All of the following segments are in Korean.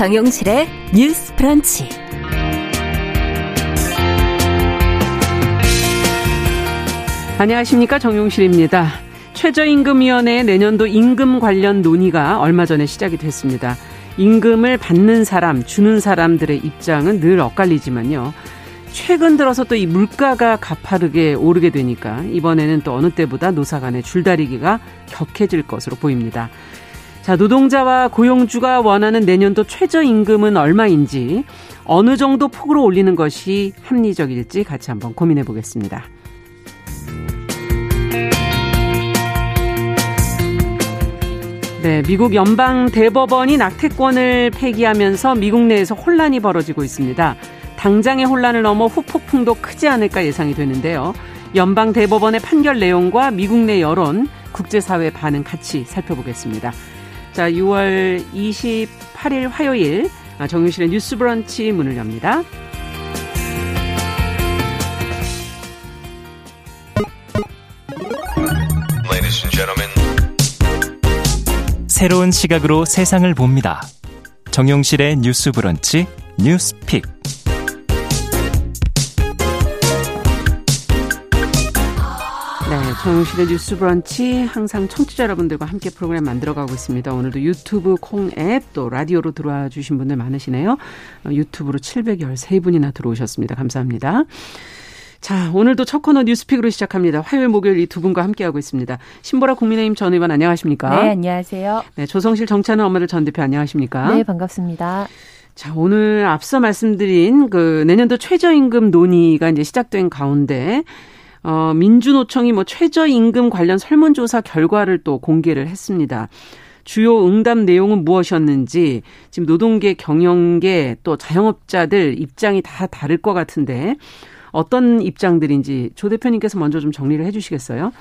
정용실의 뉴스 프런치. 안녕하십니까. 정용실입니다. 최저임금위원회의 내년도 임금 관련 논의가 얼마 전에 시작이 됐습니다. 임금을 받는 사람, 주는 사람들의 입장은 늘 엇갈리지만요. 최근 들어서 또 이 물가가 가파르게 오르게 되니까 이번에는 또 어느 때보다 노사 간의 줄다리기가 격해질 것으로 보입니다. 자, 노동자와 고용주가 원하는 내년도 최저임금은 얼마인지 어느 정도 폭으로 올리는 것이 합리적일지 같이 한번 고민해 보겠습니다. 네, 미국 연방 대법원이 낙태권을 폐기하면서 미국 내에서 혼란이 벌어지고 있습니다. 당장의 혼란을 넘어 후폭풍도 크지 않을까 예상이 되는데요. 연방 대법원의 판결 내용과 미국 내 여론, 국제사회 반응 같이 살펴보겠습니다. 자, 6월 28일 화요일 아, 정유실의 뉴스 브런치 문을 엽니다. 새로운 시각으로 세상을 봅니다. 정용실의 뉴스 브런치 뉴스 픽. 네, 정용실의 뉴스 브런치 항상 청취자 여러분들과 함께 프로그램 만들어가고 있습니다. 오늘도 유튜브 콩앱 또 라디오로 들어와 주신 분들 많으시네요. 어, 유튜브로 713분이나 들어오셨습니다. 감사합니다. 자, 오늘도 첫 코너 뉴스픽으로 시작합니다. 화요일, 목요일 이 두 분과 함께하고 있습니다. 신보라 국민의힘 전 의원 안녕하십니까? 네, 안녕하세요. 네, 조성실 정찬은 엄마들 전 대표 안녕하십니까? 네, 반갑습니다. 자, 오늘 앞서 말씀드린 그 내년도 최저임금 논의가 이제 시작된 가운데 어, 민주노총이 뭐 최저임금 관련 설문조사 결과를 또 공개를 했습니다. 주요 응답 내용은 무엇이었는지 지금 노동계, 경영계 또 자영업자들 입장이 다 다를 것 같은데 어떤 입장들인지 조 대표님께서 먼저 좀 정리를 해 주시겠어요?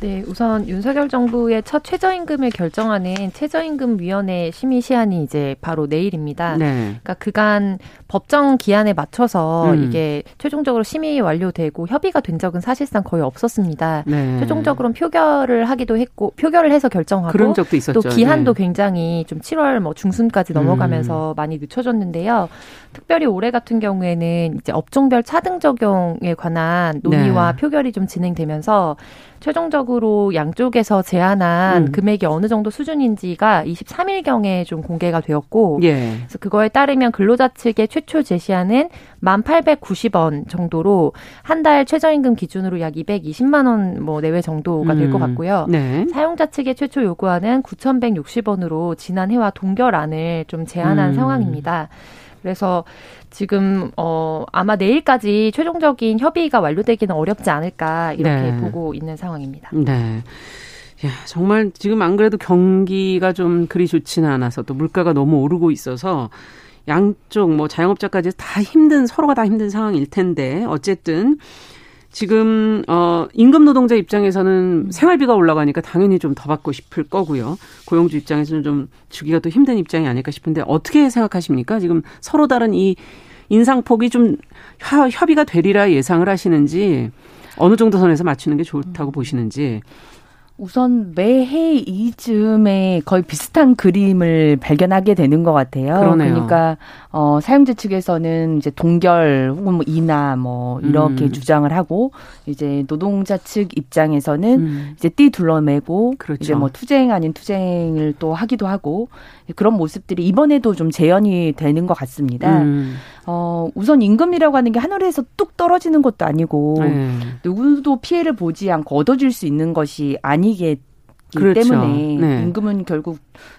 네, 우선 윤석열 정부의 첫 최저임금을 결정하는 최저임금위원회 심의 시한이 이제 바로 내일입니다. 네. 그러니까 그간 법정 기한에 맞춰서 음. 이게 최종적으로 심의 완료되고 협의가 된 적은 사실상 거의 없었습니다. 네. 최종적으로는 표결을 하기도 했고 표결을 해서 결정하고 그런 적도 있었죠. 또 기한도 네. 굉장히 좀 7월 뭐 중순까지 넘어가면서 음. 많이 늦춰졌는데요. 특별히 올해 같은 경우에는 이제 업종별 차등 적용에 관한 논의와 네. 표결이 좀 진행되면서 최종적으로 양쪽에서 제안한 음. 금액이 어느 정도 수준인지가 23일경에 좀 공개가 되었고 예. 그래서 그거에 따르면 근로자 측의 최초 제시하는 1,890원 정도로 한 달 최저임금 기준으로 약 220만 원 뭐 내외 정도가 될것 음. 같고요. 네. 사용자 측의 최초 요구하는 9,160원으로 지난해와 동결안을 좀 제안한 음. 상황입니다. 그래서 지금 어 아마 내일까지 최종적인 협의가 완료되기는 어렵지 않을까 이렇게 네. 보고 있는 상황입니다. 네. 야, 정말 지금 안 그래도 경기가 좀 그리 좋지는 않아서 또 물가가 너무 오르고 있어서 양쪽 뭐 자영업자까지 다 힘든 서로가 다 힘든 상황일 텐데 어쨌든 지금 어 임금 노동자 입장에서는 생활비가 올라가니까 당연히 좀 더 받고 싶을 거고요. 고용주 입장에서는 좀 주기가 또 힘든 입장이 아닐까 싶은데 어떻게 생각하십니까? 지금 서로 다른 이 인상폭이 좀 협의가 되리라 예상을 하시는지 어느 정도 선에서 맞추는 게 좋다고 보시는지 우선 매해 이즈음에 거의 비슷한 그림을 발견하게 되는 것 같아요. 그러네요. 그러니까 어, 사용자 측에서는 이제 동결 혹은 뭐 인하 뭐 이렇게 음. 주장을 하고 이제 노동자 측 입장에서는 음. 이제 띠 둘러매고 그렇죠. 이제 뭐 투쟁 아닌 투쟁을 또 하기도 하고 그런 모습들이 이번에도 좀 재현이 되는 것 같습니다. 음. 어, 우선 임금이라고 하는 게 하늘에서 뚝 떨어지는 것도 아니고 네. 누구도 피해를 보지 않고 얻어질 수 있는 것이 아니기 그렇죠. 때문에 네. 임금은 결국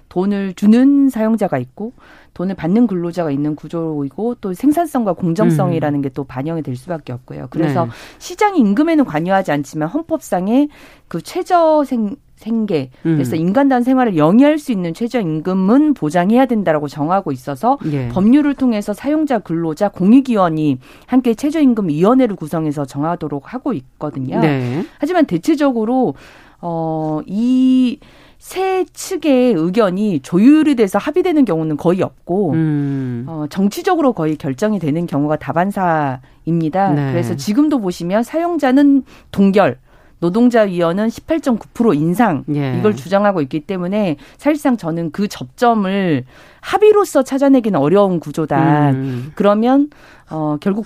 돈을 주는 사용자가 있고 돈을 받는 근로자가 있는 구조이고 또 생산성과 공정성이라는 음. 게또 반영이 될 수밖에 없고요. 그래서 네. 시장이 임금에는 관여하지 않지만 헌법상의 그 최저 생 생계 그래서 음. 인간다운 생활을 영위할 수 있는 최저임금은 보장해야 된다라고 정하고 있어서 예. 법률을 통해서 사용자 근로자 공익위원이 함께 최저임금위원회를 구성해서 정하도록 하고 있거든요. 네. 하지만 대체적으로 어이 세 측의 의견이 조율이 돼서 합의되는 경우는 거의 없고 음. 어, 정치적으로 거의 결정이 되는 경우가 다반사입니다. 네. 그래서 지금도 보시면 사용자는 동결 노동자위원은 18.9% 인상 예. 이걸 주장하고 있기 때문에 사실상 저는 그 접점을 합의로서 찾아내기는 어려운 구조다. 음. 그러면 어 결국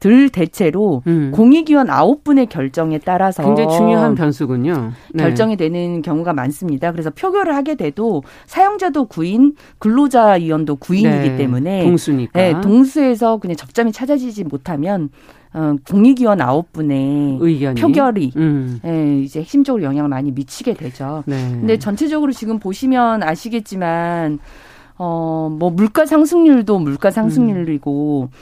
들 대체로 음. 공익위원 아홉 분의 결정에 따라서 굉장히 중요한 변수군요. 네. 결정이 되는 경우가 많습니다. 그래서 표결을 하게 돼도 사용자도 구인, 근로자위원도 구인이기 네. 때문에 동수니까 네, 동수에서 그냥 접점이 찾아지지 못하면 어, 공익위원 아홉 분의 의견이? 표결이 음. 예, 이제 핵심적으로 영향을 많이 미치게 되죠. 네. 근데 전체적으로 지금 보시면 아시겠지만 어, 뭐 물가 상승률도 물가 상승률이고 음.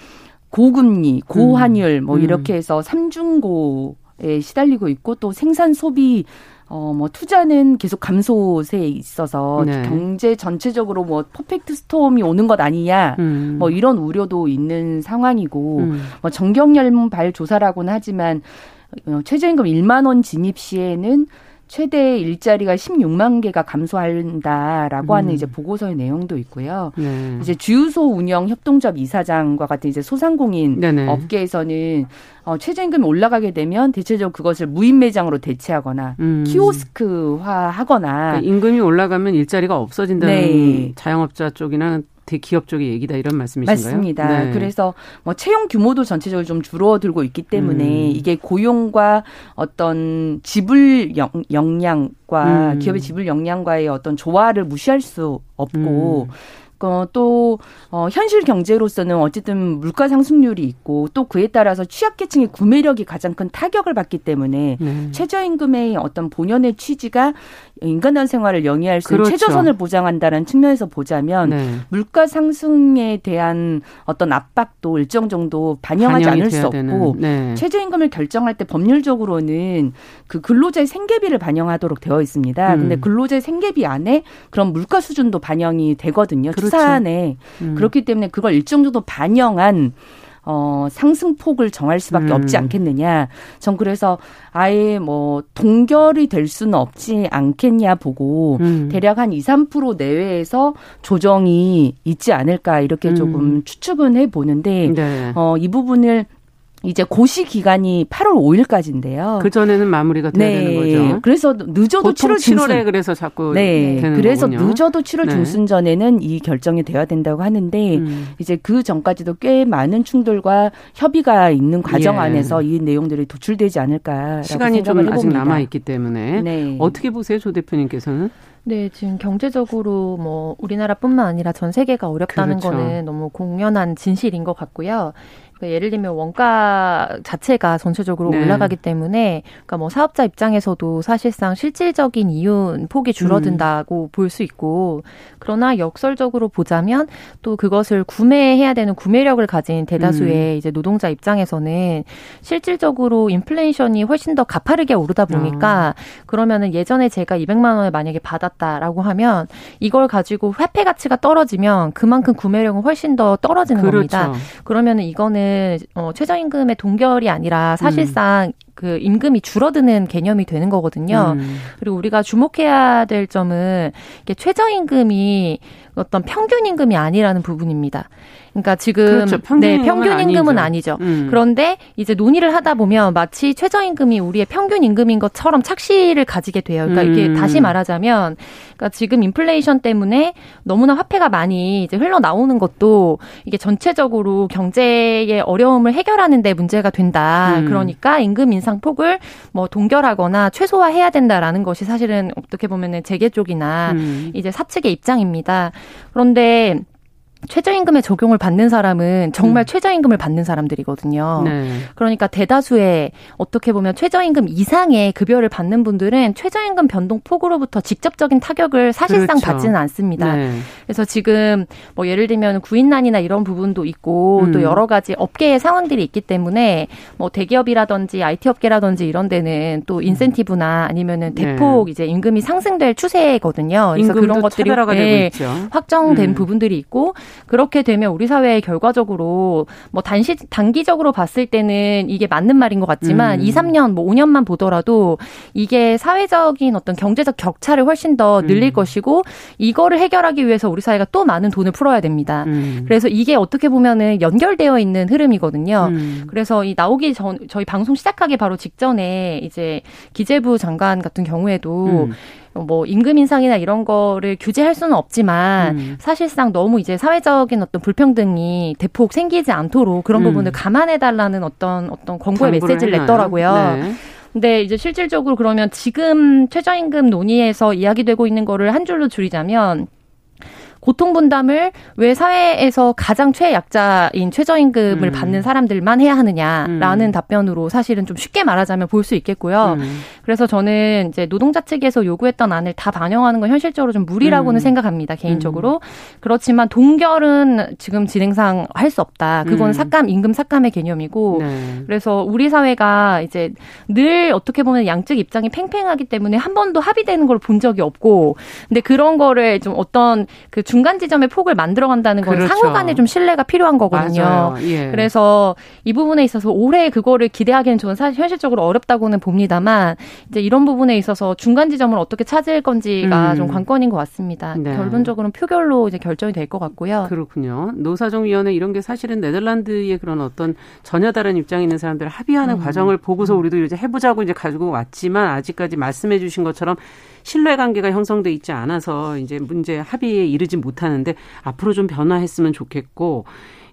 고금리, 고환율 뭐 음. 이렇게 해서 삼중고 에 시달리고 있고 또 생산 소비 어, 뭐, 투자는 계속 감소세에 있어서 네. 경제 전체적으로 뭐, 퍼펙트 스톰이 오는 것 아니냐, 음. 뭐, 이런 우려도 있는 상황이고, 음. 뭐, 정경열발 조사라고는 하지만, 어, 최저임금 1만 원 진입 시에는 최대 일자리가 16만 개가 감소한다라고 음. 하는 이제 보고서의 내용도 있고요. 네. 이제 주유소 운영 협동조합 이사장과 같은 이제 소상공인 네네. 업계에서는 어, 최저임금이 올라가게 되면 대체적으로 그것을 무인 매장으로 대체하거나 음. 키오스크화하거나 그러니까 임금이 올라가면 일자리가 없어진다는 네. 자영업자 쪽이나 대기업 쪽의 얘기다 이런 말씀이신가요? 맞습니다. 네. 그래서 뭐 채용 규모도 전체적으로 좀 줄어들고 있기 때문에 음. 이게 고용과 어떤 지불 영, 역량과 음. 기업의 지불 역량과의 어떤 조화를 무시할 수 없고 음. 어, 또 어, 현실 경제로서는 어쨌든 물가 상승률이 있고 또 그에 따라서 취약계층의 구매력이 가장 큰 타격을 받기 때문에 네. 최저임금의 어떤 본연의 취지가 인간다운 생활을 영위할 수 있는 그렇죠. 최저선을 보장한다는 측면에서 보자면 네. 물가 상승에 대한 어떤 압박도 일정 정도 반영하지 않을 수 없고 네. 최저임금을 결정할 때 법률적으로는 그 근로자의 생계비를 반영하도록 되어 있습니다. 음. 근데 근로자의 생계비 안에 그런 물가 수준도 반영이 되거든요. 그렇죠. 추산에 음. 그렇기 때문에 그걸 일정 정도 반영한 어, 상승폭을 정할 수밖에 음. 없지 않겠느냐. 전 그래서 아예 뭐 동결이 될 수는 없지 않겠냐 보고 음. 대략 한 2, 3% 내외에서 조정이 있지 않을까 이렇게 음. 조금 추측은 해 보는데 네. 어, 이 부분을 이제 고시 기간이 8월 5일까지인데요. 그 전에는 마무리가 돼야 네. 되는 거죠. 그래서 늦어도 7월 중순. 7월에 그래서 자꾸 네. 그래서 거군요. 늦어도 7월 네. 중순 전에는 이 결정이 돼야 된다고 하는데 음. 이제 그 전까지도 꽤 많은 충돌과 협의가 있는 과정 예. 안에서 이 내용들이 도출되지 않을까 시간이 좀 아직 남아 있기 때문에 네. 어떻게 보세요, 조 대표님께서는? 네, 지금 경제적으로 뭐 우리나라뿐만 아니라 전 세계가 어렵다는 그렇죠. 거는 너무 공연한 진실인 것 같고요. 그러니까 예를 들면 원가 자체가 전체적으로 네. 올라가기 때문에 그러니까 뭐 사업자 입장에서도 사실상 실질적인 이윤 폭이 줄어든다고 음. 볼수 있고 그러나 역설적으로 보자면 또 그것을 구매해야 되는 구매력을 가진 대다수의 음. 이제 노동자 입장에서는 실질적으로 인플레이션이 훨씬 더 가파르게 오르다 보니까 어. 그러면은 예전에 제가 200만 원을 만약에 받았다라고 하면 이걸 가지고 화폐 가치가 떨어지면 그만큼 구매력은 훨씬 더 떨어지는 그렇죠. 겁니다. 그러면은 이거는 어, 최저임금의 동결이 아니라 사실상 음. 그 임금이 줄어드는 개념이 되는 거거든요. 음. 그리고 우리가 주목해야 될 점은 이게 최저임금이 어떤 평균 임금이 아니라는 부분입니다. 그러니까 지금 그렇죠. 평균 네, 평균 임금은 아니죠. 아니죠. 음. 그런데 이제 논의를 하다 보면 마치 최저임금이 우리의 평균 임금인 것처럼 착시를 가지게 돼요. 그러니까 음. 이게 다시 말하자면 그러니까 지금 인플레이션 때문에 너무나 화폐가 많이 이제 흘러 나오는 것도 이게 전체적으로 경제의 어려움을 해결하는 데 문제가 된다. 음. 그러니까 임금 인상 폭을 뭐 동결하거나 최소화해야 된다라는 것이 사실은 어떻게 보면은 재계 쪽이나 음. 이제 사측의 입장입니다. 그런데 최저임금에 적용을 받는 사람은 정말 음. 최저임금을 받는 사람들이거든요. 네. 그러니까 대다수의 어떻게 보면 최저임금 이상의 급여를 받는 분들은 최저임금 변동폭으로부터 직접적인 타격을 사실상 그렇죠. 받지는 않습니다. 네. 그래서 지금 뭐 예를 들면 구인난이나 이런 부분도 있고 음. 또 여러 가지 업계의 상황들이 있기 때문에 뭐 대기업이라든지 IT 업계라든지 이런 데는 또 인센티브나 아니면은 네. 대폭 네. 이제 임금이 상승될 추세거든요. 그래서 그런 것들이 네, 확정된 음. 부분들이 있고 그렇게 되면 우리 사회에 결과적으로 뭐 단시 단기적으로 봤을 때는 이게 맞는 말인 것 같지만 음. 2, 3년 뭐 5년만 보더라도 이게 사회적인 어떤 경제적 격차를 훨씬 더 늘릴 음. 것이고 이거를 해결하기 위해서 우리 사회가 또 많은 돈을 풀어야 됩니다. 음. 그래서 이게 어떻게 보면은 연결되어 있는 흐름이거든요. 음. 그래서 이 나오기 전 저희 방송 시작하기 바로 직전에 이제 기재부 장관 같은 경우에도 음. 뭐 임금 인상이나 이런 거를 규제할 수는 없지만 음. 사실상 너무 이제 사회적인 어떤 불평등이 대폭 생기지 않도록 그런 음. 부분을 감안해 달라는 어떤 어떤 권고의 메시지를 했나요? 냈더라고요. 네. 근데 이제 실질적으로 그러면 지금 최저임금 논의에서 이야기되고 있는 거를 한 줄로 줄이자면 고통 분담을 왜 사회에서 가장 최약자인 최저임금을 음. 받는 사람들만 해야 하느냐라는 음. 답변으로 사실은 좀 쉽게 말하자면 볼 수 있겠고요. 음. 그래서 저는 이제 노동자 측에서 요구했던 안을 다 반영하는 건 현실적으로 좀 무리라고는 음. 생각합니다. 개인적으로. 음. 그렇지만 동결은 지금 진행상 할 수 없다. 그건 음. 삭감 임금 삭감의 개념이고 네. 그래서 우리 사회가 이제 늘 어떻게 보면 양측 입장이 팽팽하기 때문에 한 번도 합의되는 걸 본 적이 없고 근데 그런 거를 좀 어떤 그 중간 지점의 폭을 만들어 간다는 건 그렇죠. 상호 간에 좀 신뢰가 필요한 거거든요. 예. 그래서 이 부분에 있어서 올해 그거를 기대하기는 저는 사실 현실적으로 어렵다고는 봅니다만 이제 이런 부분에 있어서 중간 지점을 어떻게 찾을 건지가 음. 좀 관건인 것 같습니다. 네. 결론적으로는 표결로 이제 결정이 될 것 같고요. 그렇군요. 노사정 위원회 이런 게 사실은 네덜란드의 그런 어떤 전혀 다른 입장에 있는 사람들 합의하는 음. 과정을 보고서 우리도 이제 해보자고 이제 가지고 왔지만 아직까지 말씀해 주신 것처럼 신뢰 관계가 형성돼 있지 않아서 이제 문제 합의에 이르지 못하는데 앞으로 좀 변화했으면 좋겠고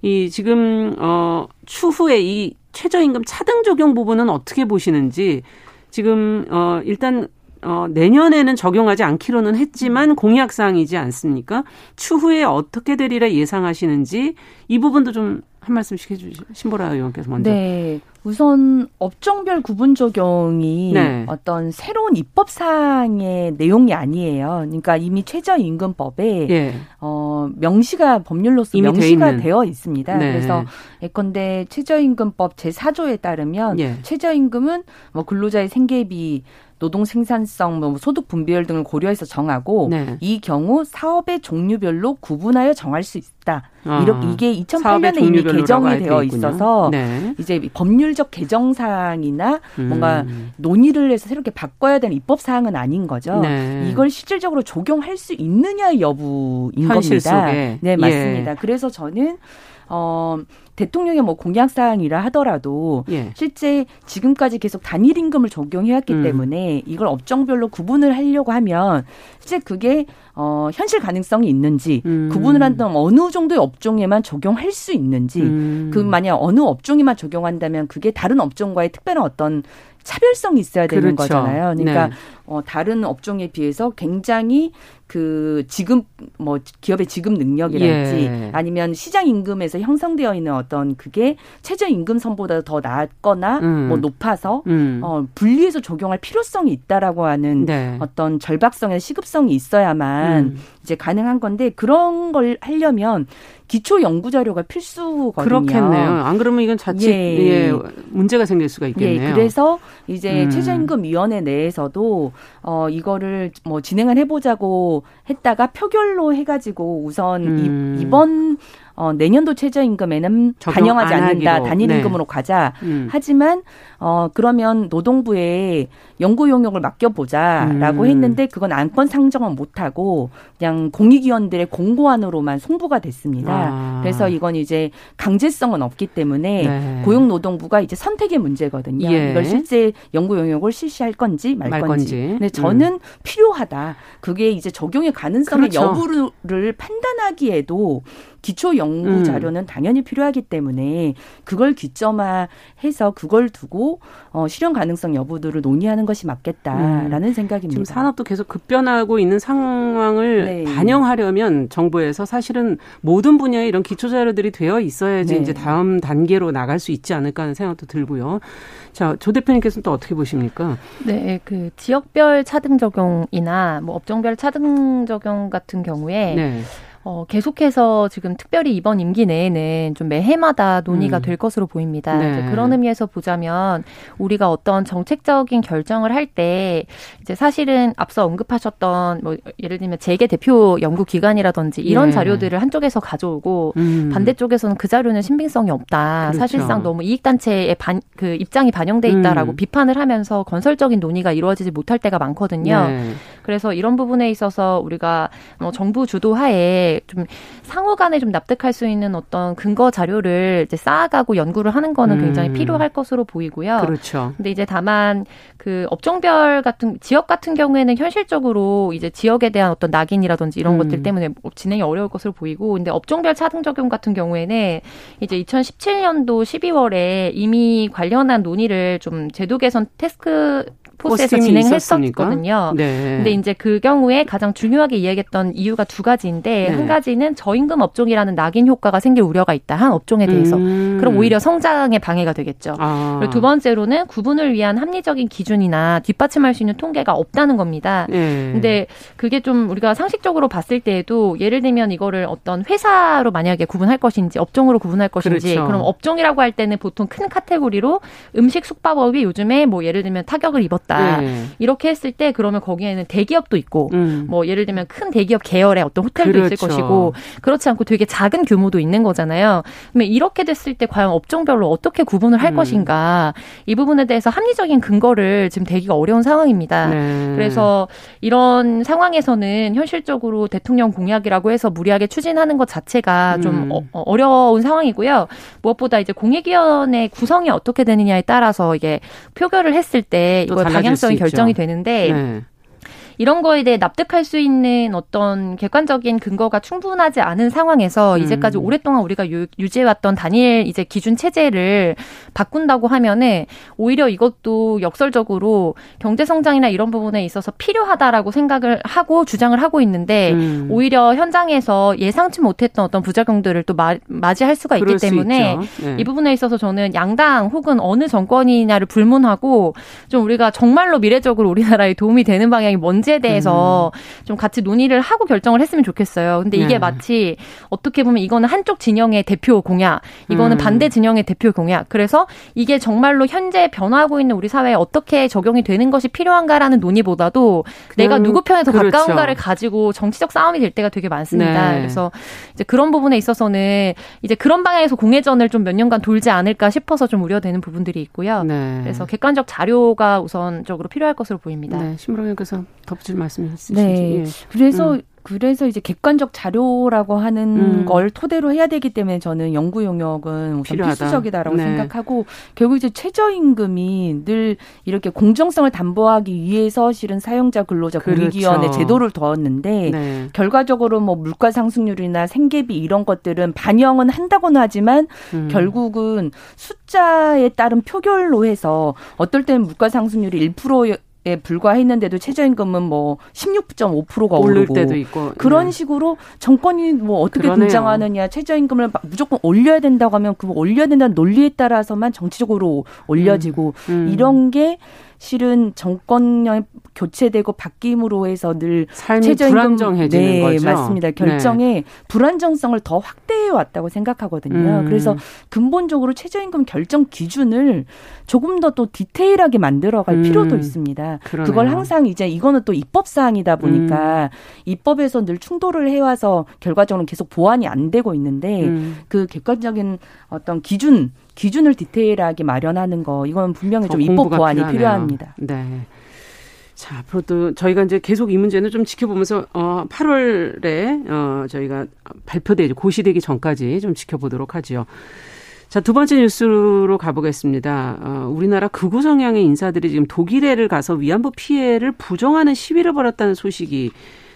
이 지금 어 추후에 이 최저임금 차등 적용 부분은 어떻게 보시는지 지금 어 일단 어 내년에는 적용하지 않기로는 했지만 공약 사항이지 않습니까? 추후에 어떻게 되리라 예상하시는지 이 부분도 좀 한 말씀씩 해주시 신보라 의원께서 먼저. 네. 우선 업종별 구분 적용이 네. 어떤 새로운 입법 사항의 내용이 아니에요. 그러니까 이미 최저임금법에 예. 어, 명시가 법률로서 명시가 되어 있습니다. 네. 그래서 예컨대 최저임금법 제4조에 따르면 예. 최저임금은 뭐 근로자의 생계비 노동 생산성, 뭐 소득 분배율 등을 고려해서 정하고 네. 이 경우 사업의 종류별로 구분하여 정할 수 있다. 아, 이렇게 이게 2008년에 이미 개정이 되어 있어서 네. 이제 법률적 개정 사항이나 음. 뭔가 논의를 해서 새롭게 바꿔야 되는 입법 사항은 아닌 거죠. 네. 이걸 실질적으로 적용할 수 있느냐 여부인 겁니다. 속에. 네, 맞습니다. 예. 그래서 저는 어 대통령의 뭐 공약 사항이라 하더라도 예. 실제 지금까지 계속 단일 임금을 적용해왔기 음. 때문에 이걸 업종별로 구분을 하려고 하면 실제 그게 어 현실 가능성이 있는지 음. 구분을 한다면 어느 정도의 업종에만 적용할 수 있는지 음. 그 만약 어느 업종에만 적용한다면 그게 다른 업종과의 특별한 어떤 차별성이 있어야 되는 그렇죠. 거잖아요. 그러니까 네. 어, 다른 업종에 비해서 굉장히 그 지금 뭐 기업의 지급 능력이랄지 예. 아니면 시장 임금에서 형성되어 있는 어떤 그게 최저 임금 선보다 더 낮거나 음. 뭐 높아서 음. 어 분리해서 적용할 필요성이 있다라고 하는 네. 어떤 절박성이나 시급성이 있어야만 음. 이제 가능한 건데 그런 걸 하려면 기초 연구 자료가 필수거든요. 그렇겠네요. 안 그러면 이건 자칫 예. 예 문제가 생길 수가 있겠네요. 예, 그래서 이제 음. 최저임금 위원회 내에서도 어 이거를 뭐 진행을 해보자고 했다가 표결로 해가지고 우선 음. 이번 어, 내년도 최저임금에는 반영하지 않는다. 단일 임금으로 네. 가자. 음. 하지만 어 그러면 노동부에 연구 용역을 맡겨보자라고 음. 했는데 그건 안건 상정은 못하고 그냥 공익위원들의 공고안으로만 송부가 됐습니다. 아. 그래서 이건 이제 강제성은 없기 때문에 네. 고용노동부가 이제 선택의 문제거든요. 예. 이걸 실제 연구 용역을 실시할 건지 말, 말 건지. 건지. 근데 저는 음. 필요하다. 그게 이제 적용의 가능성의 그렇죠. 여부를 판단하기에도 기초 연구 음. 자료는 음. 당연히 필요하기 때문에 그걸 기점화해서 그걸 두고 어, 실현 가능성 여부들을 논의하는 것이 맞겠다라는 음. 생각입니다. 지금 산업도 계속 급변하고 있는 상황을 네. 반영하려면 정부에서 사실은 모든 분야에 이런 기초 자료들이 되어 있어야지 네. 이제 다음 단계로 나갈 수 있지 않을까 하는 생각도 들고요. 자, 조 대표님께서는 또 어떻게 보십니까? 네, 그 지역별 차등 적용이나 뭐 업종별 차등 적용 같은 경우에 네. 어, 계속해서 지금 특별히 이번 임기 내에는 좀 매 해마다 논의가 음. 될 것으로 보입니다. 네. 그런 의미에서 보자면 우리가 어떤 정책적인 결정을 할 때 이제 사실은 앞서 언급하셨던 뭐 예를 들면 재계 대표 연구 기관이라든지 이런 네. 자료들을 한쪽에서 가져오고 음. 반대쪽에서는 그 자료는 신빙성이 없다. 그렇죠. 사실상 너무 이익 단체의 반, 그 입장이 반영돼 있다라고 음. 비판을 하면서 건설적인 논의가 이루어지지 못할 때가 많거든요. 네. 그래서 이런 부분에 있어서 우리가 뭐 정부 주도하에 좀 상호 간에 좀 납득할 수 있는 어떤 근거 자료를 이제 쌓아가고 연구를 하는 거는 굉장히 음. 필요할 것으로 보이고요. 그렇죠. 근데 이제 다만 그 업종별 같은 지역 같은 경우에는 현실적으로 이제 지역에 대한 어떤 낙인이라든지 이런 음. 것들 때문에 진행이 어려울 것으로 보이고 근데 업종별 차등 적용 같은 경우에는 이제 2017년도 12월에 이미 관련한 논의를 좀 제도 개선 테스크 포스에서 진행했었거든요. 네. 근데 이제 그 경우에 가장 중요하게 이야기했던 이유가 두 가지인데 네. 한 가지는 저임금 업종이라는 낙인 효과가 생길 우려가 있다. 한 업종에 대해서. 음. 그럼 오히려 성장에 방해가 되겠죠. 아. 그리고 두 번째로는 구분을 위한 합리적인 기준이나 뒷받침할 수 있는 통계가 없다는 겁니다. 네. 근데 그게 좀 우리가 상식적으로 봤을 때에도 예를 들면 이거를 어떤 회사로 만약에 구분할 것인지 업종으로 구분할 것인지 그렇죠. 그럼 업종이라고 할 때는 보통 큰 카테고리로 음식 숙박업이 요즘에 뭐 예를 들면 타격을 입었 있었다. 네. 이렇게 했을 때 그러면 거기에는 대기업도 있고 음. 뭐 예를 들면 큰 대기업 계열의 어떤 호텔도 그렇죠. 있을 것이고 그렇지 않고 되게 작은 규모도 있는 거잖아요. 그러면 이렇게 됐을 때 과연 업종별로 어떻게 구분을 할 음. 것인가 이 부분에 대해서 합리적인 근거를 지금 대기가 어려운 상황입니다. 네. 그래서 이런 상황에서는 현실적으로 대통령 공약이라고 해서 무리하게 추진하는 것 자체가 좀 음. 어, 어 어려운 상황이고요. 무엇보다 이제 공익위원회 구성이 어떻게 되느냐에 따라서 이게 표결을 했을 때 이걸 방향성이 결정이 되는데 네. 이런 거에 대해 납득할 수 있는 어떤 객관적인 근거가 충분하지 않은 상황에서 음. 이제까지 오랫동안 우리가 유, 지해왔던 단일 이제 기준 체제를 바꾼다고 하면은 오히려 이것도 역설적으로 경제 성장이나 이런 부분에 있어서 필요하다라고 생각을 하고 주장을 하고 있는데 음. 오히려 현장에서 예상치 못했던 어떤 부작용들을 또 마, 맞이할 수가 있기 때문에 네. 이 부분에 있어서 저는 양당 혹은 어느 정권이냐를 불문하고 좀 우리가 정말로 미래적으로 우리나라에 도움이 되는 방향이 뭔지 문제에 대해서 음. 좀 같이 논의를 하고 결정을 했으면 좋겠어요. 근데 이게 네. 마치 어떻게 보면 이거는 한쪽 진영의 대표 공약, 이거는 음. 반대 진영의 대표 공약. 그래서 이게 정말로 현재 변화하고 있는 우리 사회에 어떻게 적용이 되는 것이 필요한가라는 논의보다도 내가 누구 편에 더 그렇죠. 가까운가를 가지고 정치적 싸움이 될 때가 되게 많습니다. 네. 그래서 이제 그런 부분에 있어서는 이제 그런 방향에서 공회전을 좀 몇 년간 돌지 않을까 싶어서 좀 우려되는 부분들이 있고요. 네. 그래서 객관적 자료가 우선적으로 필요할 것으로 보입니다. 네. 심으로님께서 덧붙일 말씀이 있으신지. 네. 예. 그래서 음. 그래서 이제 객관적 자료라고 하는 음. 걸 토대로 해야 되기 때문에 저는 연구 용역은 우선 필수적이다라고 네. 생각하고 결국 이제 최저임금이 늘 이렇게 공정성을 담보하기 위해서 실은 사용자 근로자 그렇죠. 공익위원회 제도를 뒀는데 네. 결과적으로 뭐 물가 상승률이나 생계비 이런 것들은 반영은 한다고는 하지만 음. 결국은 숫자에 따른 표결로 해서 어떨 때는 물가 상승률이 1%에 불과했는데도 최저임금은 뭐 16.5%가 오를 때도 있고 그런 네. 식으로 정권이 뭐 어떻게 그러네요. 등장하느냐 최저임금을 무조건 올려야 된다고 하면 그 올려야 된다는 논리에 따라서만 정치적으로 올려지고 음. 음. 이런 게 실은 정권이 교체되고 바뀜으로 해서 늘 최저임금 불안정해지는 네, 거죠. 맞습니다. 결정에 네. 불안정성을 더 확대해 왔다고 생각하거든요. 음. 그래서 근본적으로 최저임금 결정 기준을 조금 더 또 디테일하게 만들어갈 음. 필요도 있습니다. 그러네요. 그걸 항상 이제 이거는 또 입법 사항이다 보니까 음. 입법에서 늘 충돌을 해와서 결과적으로 계속 보완이 안 되고 있는데 음. 그 객관적인 어떤 기준 기준을 디테일하게 마련하는 거 이건 분명히 좀 입법 보완이 필요하네요. 필요합니다. 네. 자, 앞으로도 저희가 이제 계속 이 문제는 좀 지켜보면서 어 8월에 어 저희가 발표되지 고시되기 전까지 좀 지켜보도록 하지요. 자, 두 번째 뉴스로 가보겠습니다. 어, 우리나라 극우 성향의 인사들이 지금 독일에를 가서 위안부 피해를 부정하는 시위를 벌였다는 소식이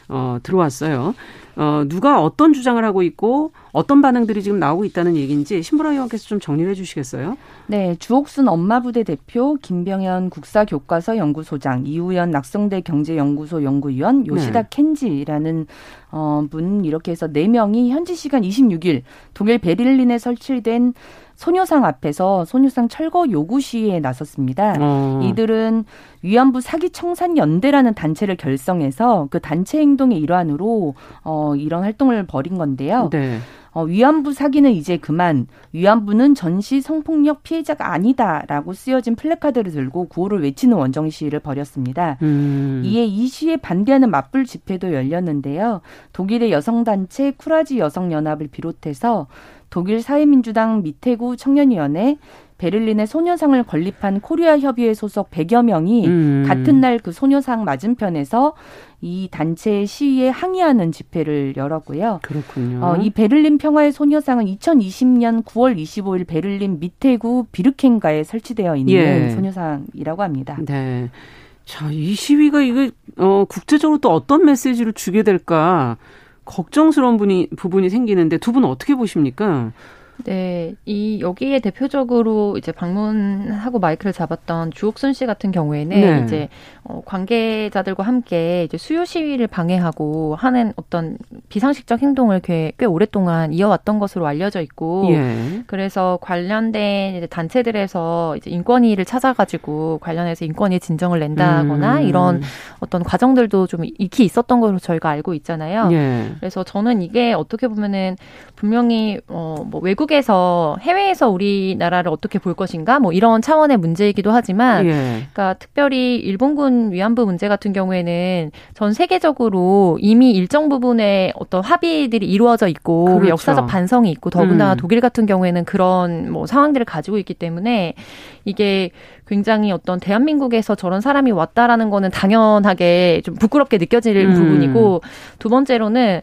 어, 들어왔어요. 어, 누가 어떤 주장을 하고 있고 어떤 반응들이 지금 나오고 있다는 얘기인지 신보라 의원께서 좀 정리를 해 주시겠어요? 네, 주옥순 엄마부대 대표, 김병현 국사교과서 연구소장, 이우연 낙성대 경제연구소 연구위원, 요시다 네. 켄지라는 어, 분 이렇게 해서 네 명이 현지 시간 26일 독일 베를린에 설치된 소녀상 앞에서 소녀상 철거 요구 시위에 나섰습니다. 어. 이들은 위안부 사기 청산 연대라는 단체를 결성해서 그 단체 행동의 일환으로 어 어, 이런 활동을 벌인 건데요. 네. 어, 위안부 사기는 이제 그만, 위안부는 전시 성폭력 피해자가 아니다라고 쓰여진 플래카드를 들고 구호를 외치는 원정 시위를 벌였습니다. 음. 이에 이 시위에 반대하는 맞불 집회도 열렸는데요. 독일의 여성단체 쿠라지 여성연합을 비롯해서 독일 사회민주당 미테구 청년위원회, 베를린의 소녀상을 건립한 코리아 협의회 소속 100여 명이 음. 같은 날 그 소녀상 맞은편에서 이 단체의 시위에 항의하는 집회를 열었고요. 그렇군요. 어, 이 베를린 평화의 소녀상은 2020년 9월 25일 베를린 미테구 비르켄가에 설치되어 있는 예. 소녀상이라고 합니다. 네. 자, 이 시위가 이거 어 국제적으로 또 어떤 메시지를 주게 될까 걱정스러운 분이 부분이 생기는데 두 분은 어떻게 보십니까? 네, 이 여기에 대표적으로 이제 방문하고 마이크를 잡았던 주옥순 씨 같은 경우에는 네. 이제 어, 관계자들과 함께 이제 수요 시위를 방해하고 하는 어떤 비상식적 행동을 꽤, 꽤 오랫동안 이어왔던 것으로 알려져 있고, 예. 그래서 관련된 이제 단체들에서 이제 인권위를 찾아가지고 관련해서 인권위 진정을 낸다거나 음. 이런 어떤 과정들도 좀 익히 있었던 것으로 저희가 알고 있잖아요. 예. 그래서 저는 이게 어떻게 보면은 분명히 어 뭐 외국 한국에서 해외에서 우리나라를 어떻게 볼 것인가 뭐 이런 차원의 문제이기도 하지만 예. 그러니까 특별히 일본군 위안부 문제 같은 경우에는 전 세계적으로 이미 일정 부분의 어떤 합의들이 이루어져 있고 그렇죠. 역사적 반성이 있고 더구나 음. 독일 같은 경우에는 그런 뭐 상황들을 가지고 있기 때문에 이게 굉장히 어떤 대한민국에서 저런 사람이 왔다라는 거는 당연하게 좀 부끄럽게 느껴질 음. 부분이고 두 번째로는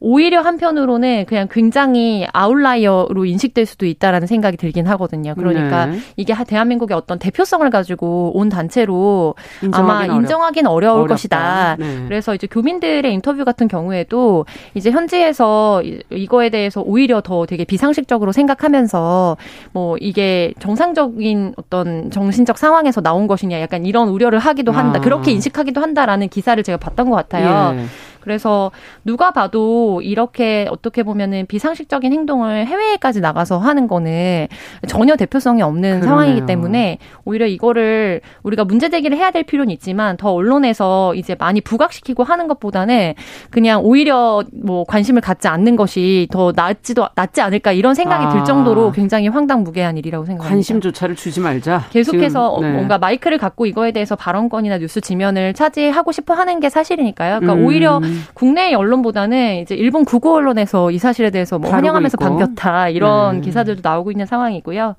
오히려 한편으로는 그냥 굉장히 아웃라이어로 인식될 수도 있다라는 생각이 들긴 하거든요. 그러니까 네. 이게 대한민국의 어떤 대표성을 가지고 온 단체로 아마 인정하기는 어려울 어렵다. 것이다. 네. 그래서 이제 교민들의 인터뷰 같은 경우에도 이제 현지에서 이거에 대해서 오히려 더 되게 비상식적으로 생각하면서 뭐 이게 정상적인 어떤 정신적 상황에서 나온 것이냐 약간 이런 우려를 하기도 한다. 아. 그렇게 인식하기도 한다라는 기사를 제가 봤던 것 같아요. 예. 그래서 누가 봐도 이렇게 어떻게 보면은 비상식적인 행동을 해외에까지 나가서 하는 거는 전혀 대표성이 없는 그러네요. 상황이기 때문에 오히려 이거를 우리가 문제 제기를 해야 될 필요는 있지만 더 언론에서 이제 많이 부각시키고 하는 것보다는 그냥 오히려 뭐 관심을 갖지 않는 것이 더 낫지도 낫지 않을까 이런 생각이 아. 들 정도로 굉장히 황당무계한 일이라고 생각합니다. 관심조차를 주지 말자. 계속해서 지금, 네. 뭔가 마이크를 갖고 이거에 대해서 발언권이나 뉴스 지면을 차지하고 싶어 하는 게 사실이니까요. 그러니까 음. 오히려 국내 언론보다는 이제 일본 국어 언론에서 이 사실에 대해서 뭐 환영하면서 있고. 반겼다 이런 네. 기사들도 나오고 있는 상황이고요.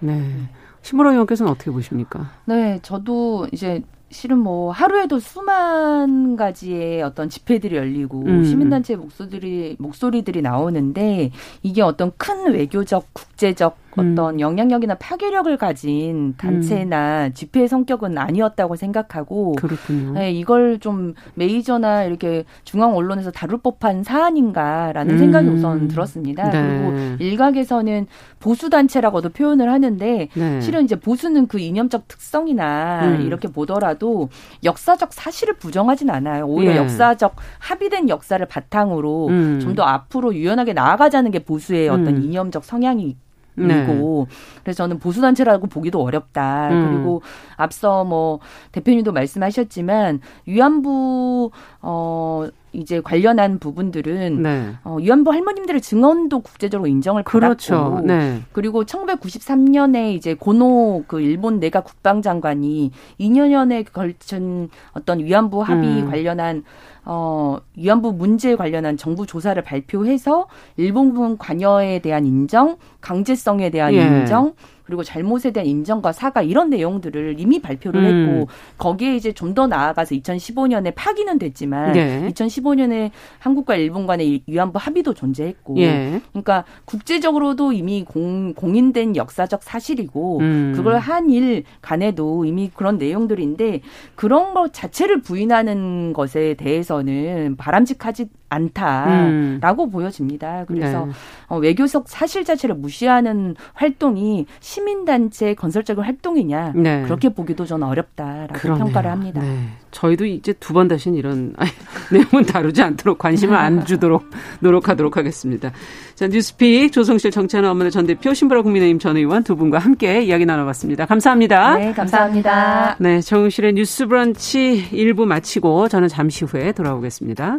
네. 신보라 의원께서는 어떻게 보십니까? 네, 저도 이제 실은 뭐 하루에도 수만 가지의 어떤 집회들이 열리고 음. 시민단체 목소리들이 목소리들이 나오는데 이게 어떤 큰 외교적 국제적 어떤 음. 영향력이나 파괴력을 가진 단체나 음. 집회 성격은 아니었다고 생각하고 그렇군요. 네, 이걸 좀 메이저나 이렇게 중앙 언론에서 다룰 법한 사안인가라는 음. 생각이 우선 들었습니다. 네. 그리고 일각에서는 보수 단체라고도 표현을 하는데 네. 실은 이제 보수는 그 이념적 특성이나 음. 이렇게 보더라도 역사적 사실을 부정하진 않아요. 오히려 예. 역사적 합의된 역사를 바탕으로 음. 좀더 앞으로 유연하게 나아가자는 게 보수의 어떤 음. 이념적 성향이 이고 네. 그래서 저는 보수 단체라고 보기도 어렵다. 음. 그리고 앞서 뭐 대표님도 말씀하셨지만 위안부 어 이제 관련한 부분들은 네. 어, 위안부 할머님들의 증언도 국제적으로 인정을 그렇죠. 받았고 네. 그리고 1993년에 이제 고노 그 일본 내가 국방장관이 2년여에 걸친 어떤 위안부 합의 음. 관련한 어, 위안부 문제에 관련한 정부 조사를 발표해서 일본군 관여에 대한 인정, 강제성에 대한 예. 인정, 그리고 잘못에 대한 인정과 사과 이런 내용들을 이미 발표를 음. 했고 거기에 이제 좀 더 나아가서 2015년에 파기는 됐지만 네. 2015년에 한국과 일본 간의 위안부 합의도 존재했고 예. 그러니까 국제적으로도 이미 공, 공인된 역사적 사실이고 음. 그걸 한일 간에도 이미 그런 내용들인데 그런 것 자체를 부인하는 것에 대해서는 바람직하지 않다라고 음. 보여집니다. 그래서 네. 어, 외교적 사실 자체를 무시하는 활동이 시민단체 건설적인 활동이냐 네. 그렇게 보기도 저는 어렵다라고 그러네요. 평가를 합니다. 네. 저희도 이제 두 번 다시는 이런 내용은 다루지 않도록 관심을 안 주도록 노력하도록 하겠습니다. 자 뉴스픽 조성실 정치하는 업무의 전 대표 신보라 국민의힘 전 의원 두 분과 함께 이야기 나눠봤습니다. 감사합니다. 네, 감사합니다. 네, 정우실의 뉴스브런치 1부 마치고 저는 잠시 후에 돌아오겠습니다.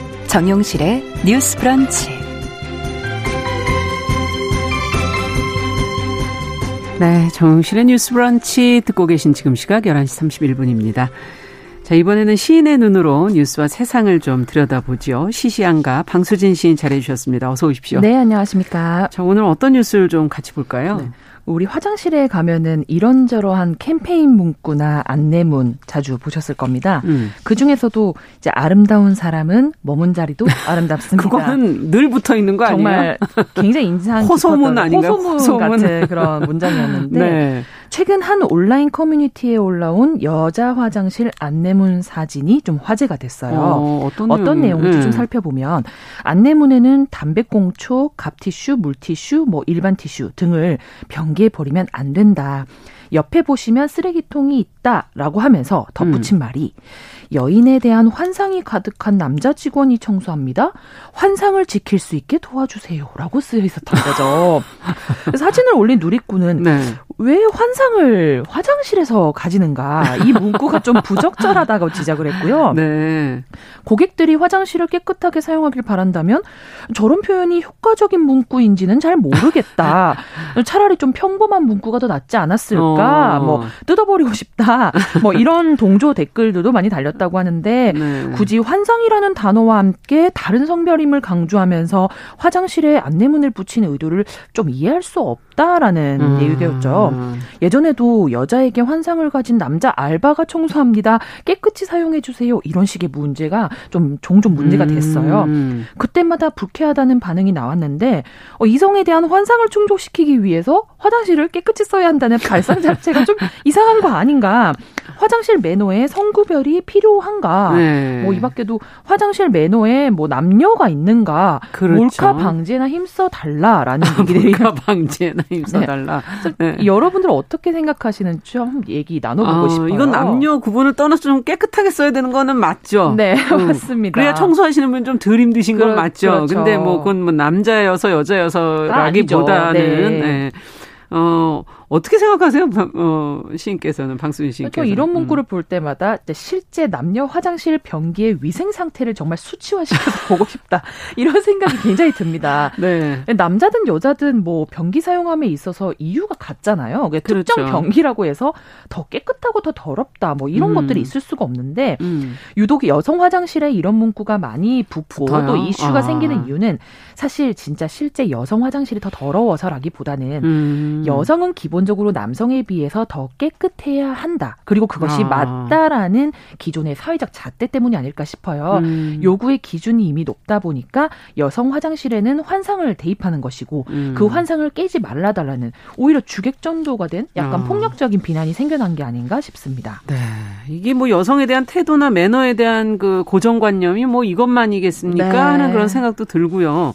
정용실의 뉴스 브런치. 네, 정용실의 뉴스 브런치 듣고 계신 지금 시각 11시 31분입니다. 자, 이번에는 시인의 눈으로 뉴스와 세상을 좀 들여다보죠. 시시한가 방수진 시인 잘해주셨습니다. 어서 오십시오. 네, 안녕하십니까. 자, 오늘 어떤 뉴스를 좀 같이 볼까요? 네. 우리 화장실에 가면은 이런저러한 캠페인 문구나 안내문 자주 보셨을 겁니다. 음. 그 중에서도 이제 아름다운 사람은 머문 자리도 아름답습니다. 그거는 늘 붙어 있는 거 아니에요? 정말 굉장히 인상 호소문 아닌가요? 호소문, 호소문 같은 그런 문장이었는데 네. 최근 한 온라인 커뮤니티에 올라온 여자 화장실 안내문 사진이 좀 화제가 됐어요. 어, 어떤, 어떤 내용인지 네. 좀 살펴보면 안내문에는 담배꽁초, 갑티슈, 물티슈, 뭐 일반 티슈 등을 변기에 버리면 안 된다. 옆에 보시면 쓰레기통이 있다라고 하면서 덧붙인 음. 말이 여인에 대한 환상이 가득한 남자 직원이 청소합니다. 환상을 지킬 수 있게 도와주세요라고 쓰여 있었던 거죠. 사진을 올린 누리꾼은 네. 왜 환상을 화장실에서 가지는가 이 문구가 좀 부적절하다고 지적을 했고요. 네. 고객들이 화장실을 깨끗하게 사용하길 바란다면 저런 표현이 효과적인 문구인지는 잘 모르겠다. 차라리 좀 평범한 문구가 더 낫지 않았을까? 어. 뭐 뜯어버리고 싶다. 뭐 이런 동조 댓글들도 많이 달렸다고 하는데 네. 굳이 환상이라는 단어와 함께 다른 성별임을 강조하면서 화장실에 안내문을 붙이는 의도를 좀 이해할 수 없다라는 음. 내용이었죠. 음. 예전에도 여자에게 환상을 가진 남자 알바가 청소합니다. 깨끗이 사용해 주세요. 이런 식의 문제가 좀 종종 문제가 됐어요. 음. 그때마다 불쾌하다는 반응이 나왔는데 어, 이성에 대한 환상을 충족시키기 위해서 화장실을 깨끗이 써야 한다는 발상 자체가 좀 이상한 거 아닌가? 화장실 매너에 성구별이 필요한가? 네. 뭐이 밖에도 화장실 매너에 뭐 남녀가 있는가? 그렇죠. 몰카 방지에나 힘써 달라라는 얘기들이 몰카 방지에나 힘써 달라. 네. 네. 여러분들 어떻게 생각하시는지 좀 얘기 나눠보고 어, 싶어요. 이건 남녀 구분을 떠나서 좀 깨끗하게 써야 되는 거는 맞죠. 네, 음. 맞습니다. 그래야 청소하시는 분 좀 덜 힘드신 건 맞죠. 그렇죠. 근데 뭐 그건 뭐 남자여서 여자여서라기보다는 네. 네. 어, 어떻게 생각하세요? 어, 시인께서는, 방수진 시인께서. 이런 음. 문구를 음. 볼 때마다 실제 남녀 화장실 변기의 위생 상태를 정말 수치화시켜서 보고 싶다. 이런 생각이 굉장히 듭니다. 네. 남자든 여자든 뭐 변기 사용함에 있어서 이유가 같잖아요. 그렇죠. 특정 변기라고 해서 더 깨끗하고 더 더럽다. 뭐 이런 음. 것들이 있을 수가 없는데 음. 유독 여성 화장실에 이런 문구가 많이 붙고 붙어요? 또 이슈가 아. 생기는 이유는 사실 진짜 실제 여성 화장실이 더 더러워서라기보다는 음. 여성은 기본 기본적으로 남성에 비해서 더 깨끗해야 한다. 그리고 그것이 아. 맞다라는 기존의 사회적 잣대 때문이 아닐까 싶어요. 음. 요구의 기준이 이미 높다 보니까 여성 화장실에는 환상을 대입하는 것이고 음. 그 환상을 깨지 말라달라는 오히려 주객 전도가 된 약간 아. 폭력적인 비난이 생겨난 게 아닌가 싶습니다. 네. 이게 뭐 여성에 대한 태도나 매너에 대한 그 고정관념이 뭐 이것만이겠습니까 네. 하는 그런 생각도 들고요.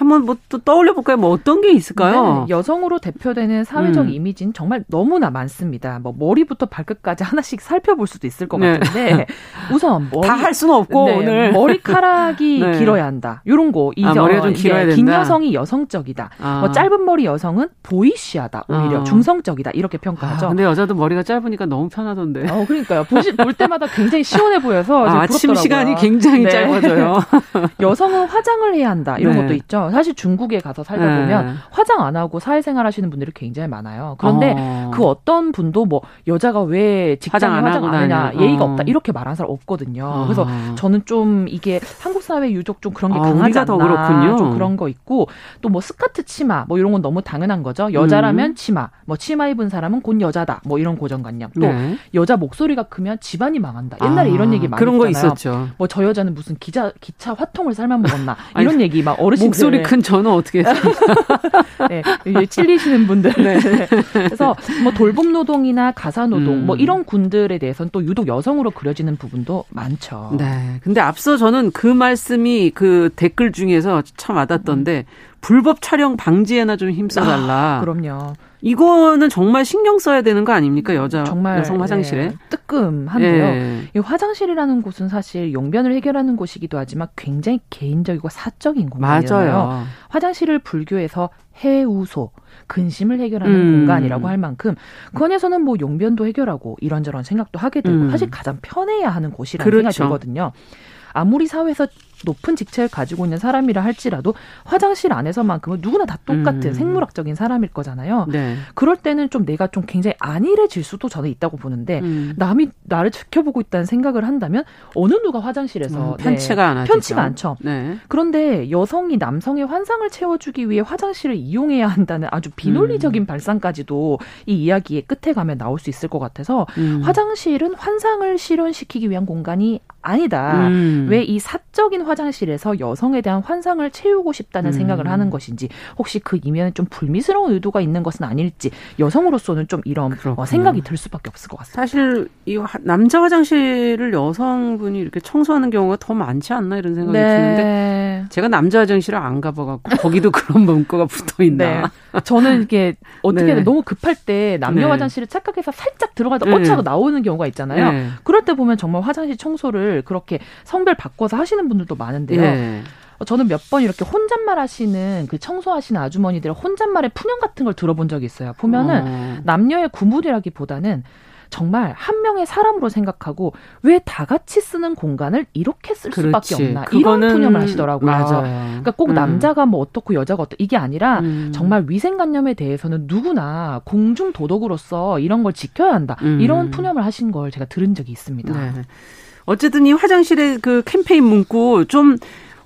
한번 뭐 또 떠올려 볼까요? 뭐 어떤 게 있을까요? 네, 여성으로 대표되는 사회적 음. 이미지는 정말 너무나 많습니다. 뭐 머리부터 발끝까지 하나씩 살펴볼 수도 있을 것 네. 같은데 우선 다 할 수는 없고 네, 오늘 머리카락이 네. 길어야 한다. 이런 거 이제 아, 머리가 좀 길어야 된다. 긴 여성이 여성적이다. 아. 뭐 짧은 머리 여성은 보이시하다. 오히려 아. 중성적이다. 이렇게 평가하죠. 아, 근데 여자도 머리가 짧으니까 너무 편하던데. 어, 그러니까요. 보시, 볼 때마다 굉장히 시원해 보여서 아, 침 시간이 굉장히 네. 짧아져요. 여성은 화장을 해야 한다. 이런 네. 것도 있죠. 사실 중국에 가서 살다 네. 보면 화장 안 하고 사회생활 하시는 분들이 굉장히 많아요. 그런데 어. 그 어떤 분도 뭐 여자가 왜 직장에 화장 안, 화장 안 하냐 예의가 어. 없다 이렇게 말하는 사람 없거든요. 어. 그래서 저는 좀 이게 한국 사회 유족 좀 그런 게 아, 강하지 않나 그렇군요. 좀 그런 거 있고 또 뭐 스카트 치마 뭐 이런 건 너무 당연한 거죠. 여자라면 음. 치마, 뭐 치마 입은 사람은 곧 여자다 뭐 이런 고정관념. 또 네. 여자 목소리가 크면 집안이 망한다. 옛날에 아, 이런 얘기 많이 그런 거 있었죠. 뭐 저 여자는 무슨 기자 기차 화통을 삶아 먹었나 이런 얘기 막 어르신들 목소리 큰 저는 어떻게 네, 찔리시는 분들. 네. 그래서 뭐 돌봄 노동이나 가사 노동 음. 뭐 이런 군들에 대해서는 또 유독 여성으로 그려지는 부분도 많죠. 네. 근데 앞서 저는 그 말씀이 그 댓글 중에서 참 와닿던데 음. 불법 촬영 방지에나 좀 힘써달라. 아, 그럼요. 이거는 정말 신경 써야 되는 거 아닙니까 여자 정말, 여성 화장실에 네, 뜨끔한데요. 네. 이 화장실이라는 곳은 사실 용변을 해결하는 곳이기도 하지만 굉장히 개인적이고 사적인 공간이잖아요. 맞아요. 화장실을 불교에서 해우소 근심을 해결하는 음. 공간이라고 할 만큼 그 안에서는 뭐 용변도 해결하고 이런저런 생각도 하게 되고 음. 사실 가장 편해야 하는 곳이라는 그렇죠. 생각이 들거든요. 아무리 사회에서 높은 직책을 가지고 있는 사람이라 할지라도 화장실 안에서만큼은 누구나 다 똑같은 음. 생물학적인 사람일 거잖아요. 네. 그럴 때는 좀 내가 좀 굉장히 안일해질 수도 저는 있다고 보는데 음. 남이 나를 지켜보고 있다는 생각을 한다면 어느 누가 화장실에서 음, 편치가 네, 편치가 않죠. 네. 그런데 여성이 남성의 환상을 채워주기 위해 화장실을 이용해야 한다는 아주 비논리적인 음. 발상까지도 이 이야기의 끝에 가면 나올 수 있을 것 같아서 음. 화장실은 환상을 실현시키기 위한 공간이 아니다. 음. 왜이 사적인 화장실에서 여성에 대한 환상을 채우고 싶다는 음. 생각을 하는 것인지 혹시 그 이면에 좀 불미스러운 의도가 있는 것은 아닐지 여성으로서는 좀 이런 어, 생각이 들 수밖에 없을 것 같습니다. 사실 이 남자 화장실을 여성분이 이렇게 청소하는 경우가 더 많지 않나 이런 생각이 네. 드는데 제가 남자 화장실을 안 가봐갖고 거기도 그런 문구가 붙어 있나. 네. 저는 이게 어떻게 네. 너무 급할 때 남녀 네. 화장실을 착각해서 살짝 들어가다 네. 엇차고 나오는 경우가 있잖아요. 네. 그럴 때 보면 정말 화장실 청소를 그렇게 성별 바꿔서 하시는 분들도 많은데요. 네. 어, 저는 몇 번 이렇게 혼잣말 하시는 그 청소하시는 아주머니들 혼잣말의 푸념 같은 걸 들어본 적이 있어요. 보면은 어. 남녀의 구분이라기보다는 정말 한 명의 사람으로 생각하고 왜 다 같이 쓰는 공간을 이렇게 쓸 그렇지. 수밖에 없나 이런 푸념을 하시더라고요. 맞아요. 그러니까 꼭 음. 남자가 뭐 어떻고 여자가 어떻고 이게 아니라 음. 정말 위생관념에 대해서는 누구나 공중 도덕으로서 이런 걸 지켜야 한다 음. 이런 푸념을 하신 걸 제가 들은 적이 있습니다. 네. 어쨌든 이 화장실의 그 캠페인 문구 좀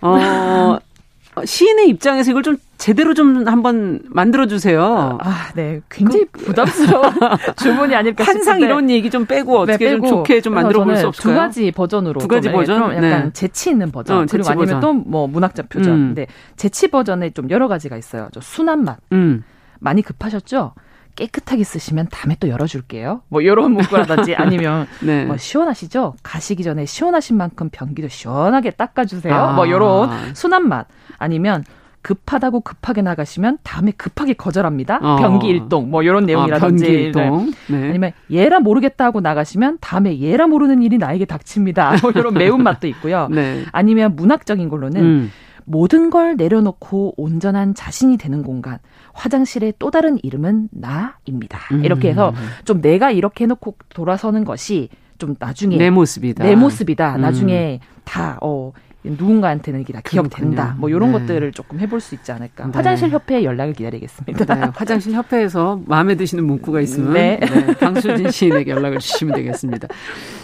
어. 시인의 입장에서 이걸 좀 제대로 좀 한번 만들어 주세요. 아, 네. 굉장히 그, 부담스러운 주문이 아닐까 싶은데. 항상 이런 얘기 좀 빼고 어떻게 네, 빼고. 좀 좋게 좀 만들어 볼 수 없을까요? 두 가지 버전으로 두 가지 버전 좀 약간 네. 재치 있는 버전 어, 그리고 아니면 또 뭐 문학자 표정. 음. 근데 재치 버전에 좀 여러 가지가 있어요. 저 순한 맛. 음. 많이 급하셨죠? 깨끗하게 쓰시면 다음에 또 열어줄게요. 뭐 이런 문구라든지 아니면 네. 뭐 시원하시죠? 가시기 전에 시원하신 만큼 변기도 시원하게 닦아주세요. 아. 뭐 이런 순한 맛 아니면 급하다고 급하게 나가시면 다음에 급하게 거절합니다. 어. 변기 일동 뭐 이런 내용이라든지 아, 일동. 네. 아니면 얘라 모르겠다 하고 나가시면 다음에 얘라 모르는 일이 나에게 닥칩니다. 뭐 이런 매운 맛도 있고요. 네. 아니면 문학적인 걸로는 음. 모든 걸 내려놓고 온전한 자신이 되는 공간. 화장실의 또 다른 이름은 나입니다. 음. 이렇게 해서 좀 내가 이렇게 해놓고 돌아서는 것이 좀 나중에 내 모습이다. 내 모습이다. 음. 나중에 다 어. 누군가한테는 이게 다 기억된다. 뭐 이런 네. 것들을 조금 해볼 수 있지 않을까. 네. 화장실 협회에 연락을 기다리겠습니다. 네. 화장실 협회에서 마음에 드시는 문구가 있으면 네. 네. 강수진 시인에게 연락을 주시면 되겠습니다.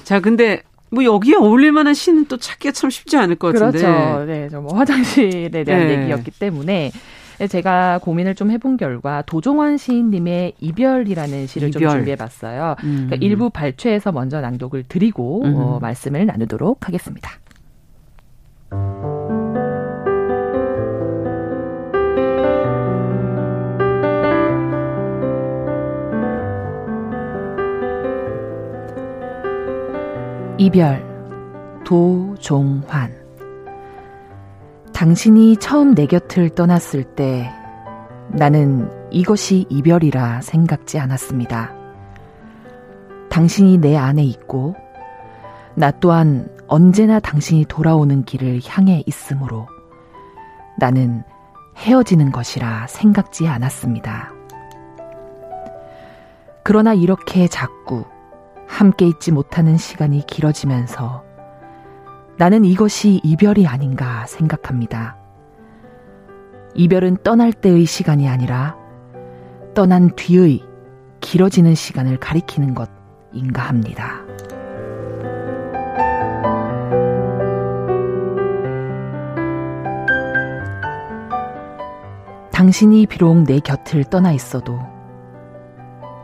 자, 근데 뭐 여기에 어울릴 만한 시는 또 찾기가 참 쉽지 않을 것 같은데. 그렇죠. 네, 뭐 화장실에 대한 네. 얘기였기 때문에 제가 고민을 좀 해본 결과 도종환 시인님의 이별이라는 시를 이별. 좀 준비해봤어요. 음. 그러니까 일부 발췌해서 먼저 낭독을 드리고 음. 어, 말씀을 나누도록 하겠습니다. 이별 도종환 당신이 처음 내 곁을 떠났을 때 나는 이것이 이별이라 생각지 않았습니다. 당신이 내 안에 있고 나 또한 언제나 당신이 돌아오는 길을 향해 있으므로 나는 헤어지는 것이라 생각지 않았습니다. 그러나 이렇게 자꾸 함께 있지 못하는 시간이 길어지면서 나는 이것이 이별이 아닌가 생각합니다. 이별은 떠날 때의 시간이 아니라 떠난 뒤의 길어지는 시간을 가리키는 것인가 합니다. 당신이 비록 내 곁을 떠나 있어도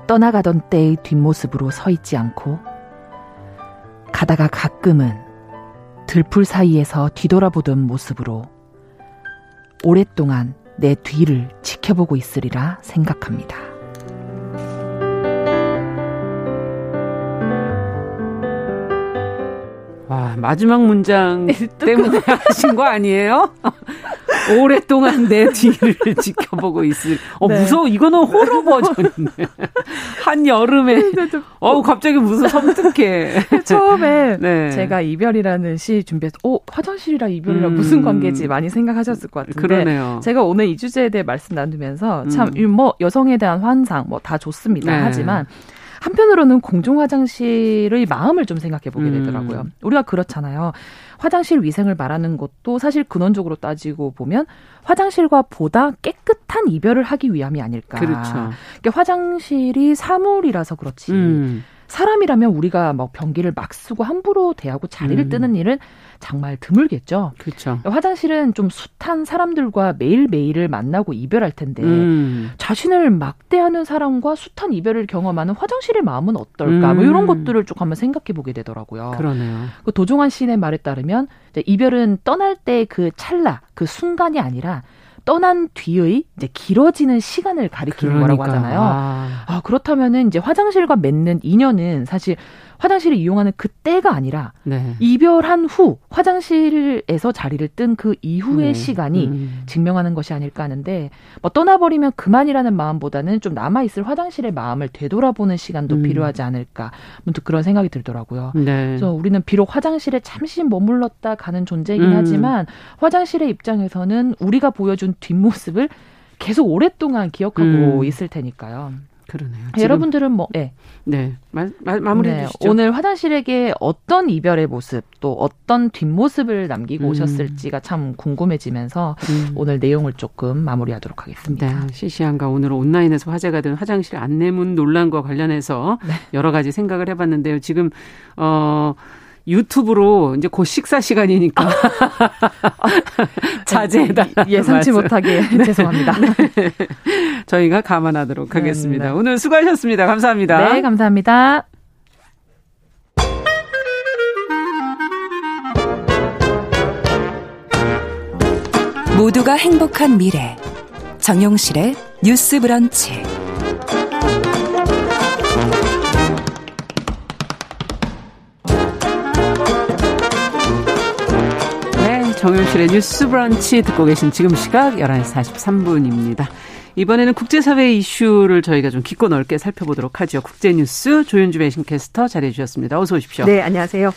떠나가던 때의 뒷모습으로 서 있지 않고 가다가 가끔은 들풀 사이에서 뒤돌아보던 모습으로 오랫동안 내 뒤를 지켜보고 있으리라 생각합니다. 마지막 문장 때문에 하신 거 아니에요? 오랫동안 내 뒤를 지켜보고 있을. 어, 네. 무서워. 이거는 호러 버전이네. 한 여름에. 어우, 갑자기 무슨 섬뜩해. 처음에 네. 제가 이별이라는 시 준비해서, 어, 화장실이랑 이별이랑 음. 무슨 관계지 많이 생각하셨을 것 같은데. 그러네요. 제가 오늘 이 주제에 대해 말씀 나누면서 참, 음. 뭐, 여성에 대한 환상, 뭐, 다 좋습니다. 네. 하지만, 한편으로는 공중 화장실의 마음을 좀 생각해 보게 음. 되더라고요. 음. 우리가 그렇잖아요. 화장실 위생을 말하는 것도 사실 근원적으로 따지고 보면 화장실과 보다 깨끗한 이별을 하기 위함이 아닐까. 그렇죠. 그러니까 화장실이 사물이라서 그렇지. 음. 사람이라면 우리가 뭐 변기를 막 쓰고 함부로 대하고 자리를 음. 뜨는 일은 정말 드물겠죠. 그렇죠. 화장실은 좀 숱한 사람들과 매일매일을 만나고 이별할 텐데 음. 자신을 막대하는 사람과 숱한 이별을 경험하는 화장실의 마음은 어떨까? 음. 뭐 이런 음. 것들을 쭉 한번 생각해 보게 되더라고요. 그러네요. 그 도종환 시인의 말에 따르면 이별은 떠날 때 그 찰나, 그 순간이 아니라 떠난 뒤의 이제 길어지는 시간을 가리키는 그러니까. 거라고 하잖아요. 아. 아, 그렇다면은 이제 화장실과 맺는 인연은 사실 화장실을 이용하는 그때가 아니라 네. 이별한 후 화장실에서 자리를 뜬 그 이후의 네. 시간이 음. 증명하는 것이 아닐까 하는데 뭐 떠나버리면 그만이라는 마음보다는 좀 남아 있을 화장실의 마음을 되돌아보는 시간도 음. 필요하지 않을까 문득 그런 생각이 들더라고요. 네. 그래서 우리는 비록 화장실에 잠시 머물렀다 가는 존재이긴 음. 하지만 화장실의 입장에서는 우리가 보여준 뒷모습을 계속 오랫동안 기억하고 음. 있을 테니까요. 그러네요. 여러분들은 뭐, 네. 네. 마, 마, 마 무리 네. 주시죠. 오늘 화장실에게 어떤 이별의 모습 또 어떤 뒷모습을 남기고 음. 오셨을지가 참 궁금해지면서 음. 오늘 내용을 조금 마무리하도록 하겠습니다. 네. 시시한가 오늘 온라인에서 화제가 된 화장실 안내문 논란과 관련해서 네. 여러 가지 생각을 해봤는데요. 지금, 어, 유튜브로 이제 곧 식사 시간이니까 자제해달라. 예상치 못하게 네. 죄송합니다. 네. 저희가 감안하도록 네, 하겠습니다. 네, 네. 오늘 수고하셨습니다. 감사합니다. 네, 감사합니다. 모두가 행복한 미래. 정용실의 뉴스 브런치. 정용실의 뉴스 브런치 듣고 계신 지금 시각 11시 43분입니다. 이번에는 국제사회 이슈를 저희가 좀 깊고 넓게 살펴보도록 하죠. 국제뉴스 조윤주 배신캐스터 자리해 주셨습니다. 어서 오십시오. 네, 안녕하세요.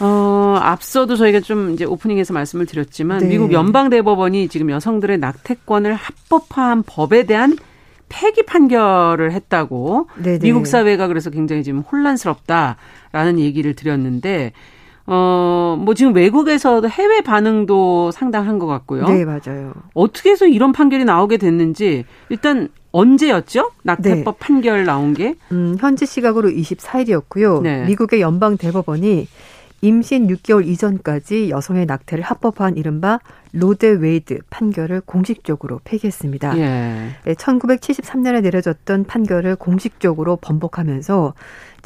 어, 앞서도 저희가 좀 이제 오프닝에서 말씀을 드렸지만 네. 미국 연방대법원이 지금 여성들의 낙태권을 합법화한 법에 대한 폐기 판결을 했다고 네네. 미국 사회가 그래서 굉장히 지금 혼란스럽다라는 얘기를 드렸는데 어, 뭐 지금 외국에서도 해외 반응도 상당한 것 같고요. 네, 맞아요. 어떻게 해서 이런 판결이 나오게 됐는지 일단 언제였죠? 낙태법 네. 판결 나온 게? 음, 현지 시각으로 24일이었고요. 네. 미국의 연방 대법원이 임신 6개월 이전까지 여성의 낙태를 합법화한 이른바 로데 웨이드 판결을 공식적으로 폐기했습니다. 예. 1973년에 내려졌던 판결을 공식적으로 번복하면서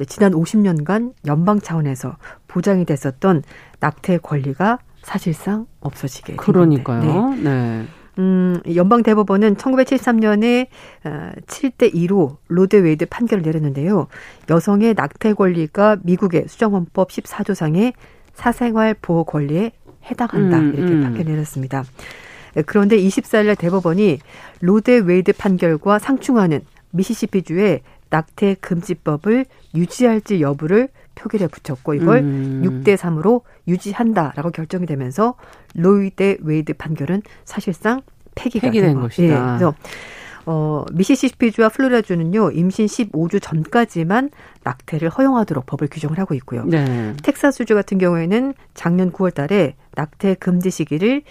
지난 50년간 연방 차원에서 보장이 됐었던 낙태 권리가 사실상 없어지게 그러니까요. 네. 네. 음, 연방 대법원은 1973년에 7대 어, 2로 로 대 웨이드 판결을 내렸는데요. 여성의 낙태 권리가 미국의 수정헌법 14조상의 사생활 보호 권리에 해당한다. 음, 이렇게 음. 판결 내렸습니다. 그런데 24일 대법원이 로 대 웨이드 판결과 상충하는 미시시피주의 낙태 금지법을 유지할지 여부를 표결에 붙였고 이걸 음. 6대 3으로 유지한다라고 결정이 되면서 로 대 웨이드 판결은 사실상 폐기가 폐기된 된 것이다. 예, 그래서 어, 미시시피주와 플로리다주는요, 임신 15주 전까지만 낙태를 허용하도록 법을 규정을 하고 있고요. 네. 텍사스주 같은 경우에는 작년 9월 달에 낙태 금지 시기를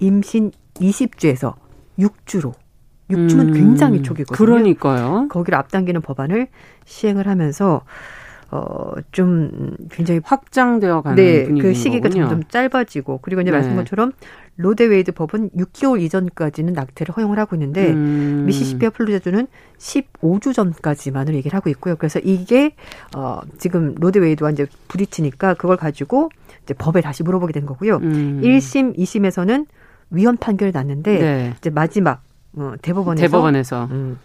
임신 20주에서 6주로 6주는 음, 굉장히 초기거든요. 그러니까요. 거기를 앞당기는 법안을 시행을 하면서 어, 좀 굉장히 확장되어 가는 네, 그 시기가 거군요. 점점 짧아지고 그리고 이제 네. 말씀 것처럼 로데웨이드 법은 6개월 이전까지는 낙태를 허용을 하고 있는데 음. 미시시피와 플루리다주는 15주 전까지만을 얘기를 하고 있고요. 그래서 이게 어 지금 로데웨이드와 이제 부딪히니까 그걸 가지고 이제 법에 다시 물어보게 된 거고요. 음. 1심, 2심에서는 위헌 판결이 났는데 네. 이제 마지막 어, 대법원에서, 대법원에서. 음,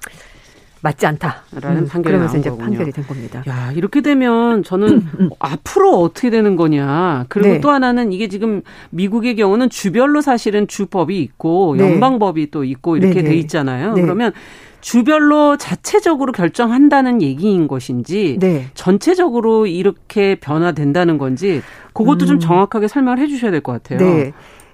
맞지 않다라는 음, 판결이 그러면서 이제 거군요. 판결이 된 겁니다. 야 이렇게 되면 저는 음, 음. 앞으로 어떻게 되는 거냐. 그리고 네. 또 하나는 이게 지금 미국의 경우는 주별로 사실은 주법이 있고 네. 연방법이 또 있고 이렇게 네, 네. 돼 있잖아요. 네. 그러면 주별로 자체적으로 결정한다는 얘기인 것인지 네. 전체적으로 이렇게 변화된다는 건지 그것도 음. 좀 정확하게 설명을 해 주셔야 될 것 같아요. 네.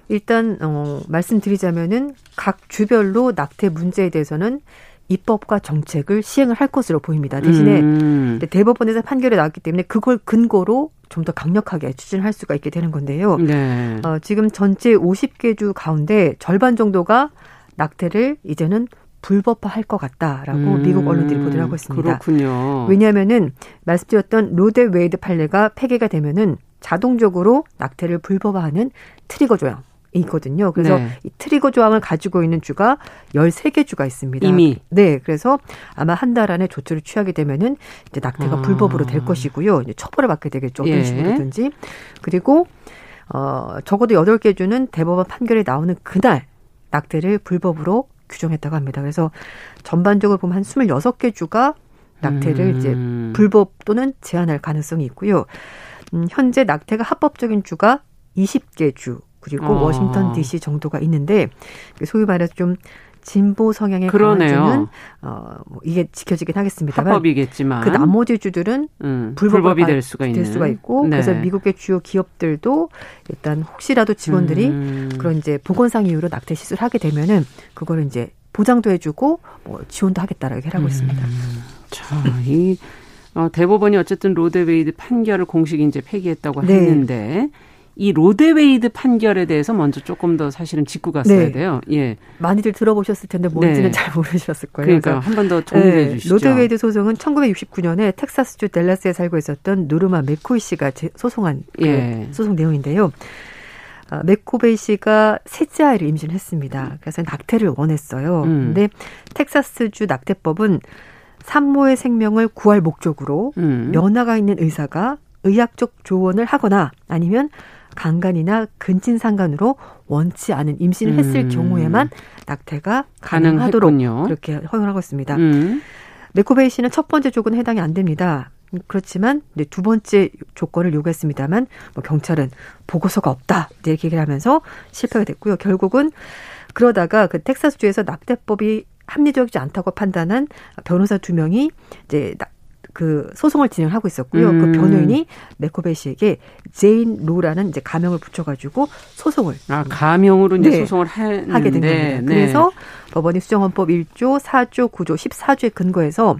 일단 어, 말씀드리자면은 각 주별로 낙태 문제에 대해서는 입법과 정책을 시행을 할 것으로 보입니다. 대신에 음. 대법원에서 판결이 나왔기 때문에 그걸 근거로 좀 더 강력하게 추진할 수가 있게 되는 건데요. 네. 어, 지금 전체 50개 주 가운데 절반 정도가 낙태를 이제는 불법화할 것 같다라고 음. 미국 언론들이 보도를 하고 있습니다. 그렇군요. 왜냐하면은 말씀드렸던 로 대 웨이드 판례가 폐기가 되면은 자동적으로 낙태를 불법화하는 트리거 조항 있거든요. 그래서 네. 이 트리거 조항을 가지고 있는 주가 13개 주가 있습니다. 이미. 네. 그래서 아마 한 달 안에 조처를 취하게 되면은 이제 낙태가 아. 불법으로 될 것이고요. 이제 처벌을 받게 되겠죠. 어떤 예. 식으로든지. 그리고 어 적어도 8개 주는 대법원 판결이 나오는 그날 낙태를 불법으로 규정했다고 합니다. 그래서 전반적으로 보면 한 26개 주가 낙태를 음. 이제 불법 또는 제한할 가능성이 있고요. 음, 현재 낙태가 합법적인 주가 20개 주 그리고 어. 워싱턴 D.C. 정도가 있는데 소위 말해서 좀 진보 성향의 그러네요. 주는 어뭐 이게 지켜지긴 하겠습니다만 합법이겠지만 그 나머지 주들은 음, 불법이 될 수가 있는 될 수가 있고 네. 그래서 미국의 주요 기업들도 일단 혹시라도 직원들이 음. 그런 이제 보건상 이유로 낙태 시술을 하게 되면은 그거를 이제 보장도 해주고 뭐 지원도 하겠다라고 하고 음. 있습니다. 자, 이 어, 대법원이 어쨌든 로 대 웨이드 판결을 공식 이제 폐기했다고 네. 했는데 이 로 대 웨이드 판결에 대해서 먼저 조금 더 사실은 짚고 갔어야 네. 돼요. 예. 많이들 들어보셨을 텐데 뭔지는 네. 잘 모르셨을 거예요. 그러니까 한 번 더 정리해 네. 주시죠. 로 대 웨이드 소송은 1969년에 텍사스주 댈러스에 살고 있었던 노르마 맥코비 씨가 소송한 그 예. 소송 내용인데요. 아, 맥코베이 씨가 셋째 아이를 임신했습니다. 그래서 낙태를 원했어요. 음. 근데 텍사스주 낙태법은 산모의 생명을 구할 목적으로 음. 면허가 있는 의사가 의학적 조언을 하거나 아니면 강간이나 근친상간으로 원치 않은 임신을 했을 음. 경우에만 낙태가 가능하도록 가능했군요. 그렇게 허용하고 있습니다. 음. 메코베이 씨는 첫 번째 조건은 해당이 안 됩니다. 그렇지만 두 번째 조건을 요구했습니다만 뭐 경찰은 보고서가 없다 이렇게 얘기를 하면서 실패가 됐고요. 결국은 그러다가 그 텍사스주에서 낙태법이 합리적이지 않다고 판단한 변호사 두 명이 이제 그 소송을 진행하고 있었고요. 그 음. 그 변호인이 맥코비 씨에게 제인 로라는 이제 가명을 붙여가지고 소송을 아 가명으로 이제 네. 소송을 하, 하게 된 겁니다. 네. 그래서 법원이 수정헌법 1조, 4조, 9조, 14조에 근거해서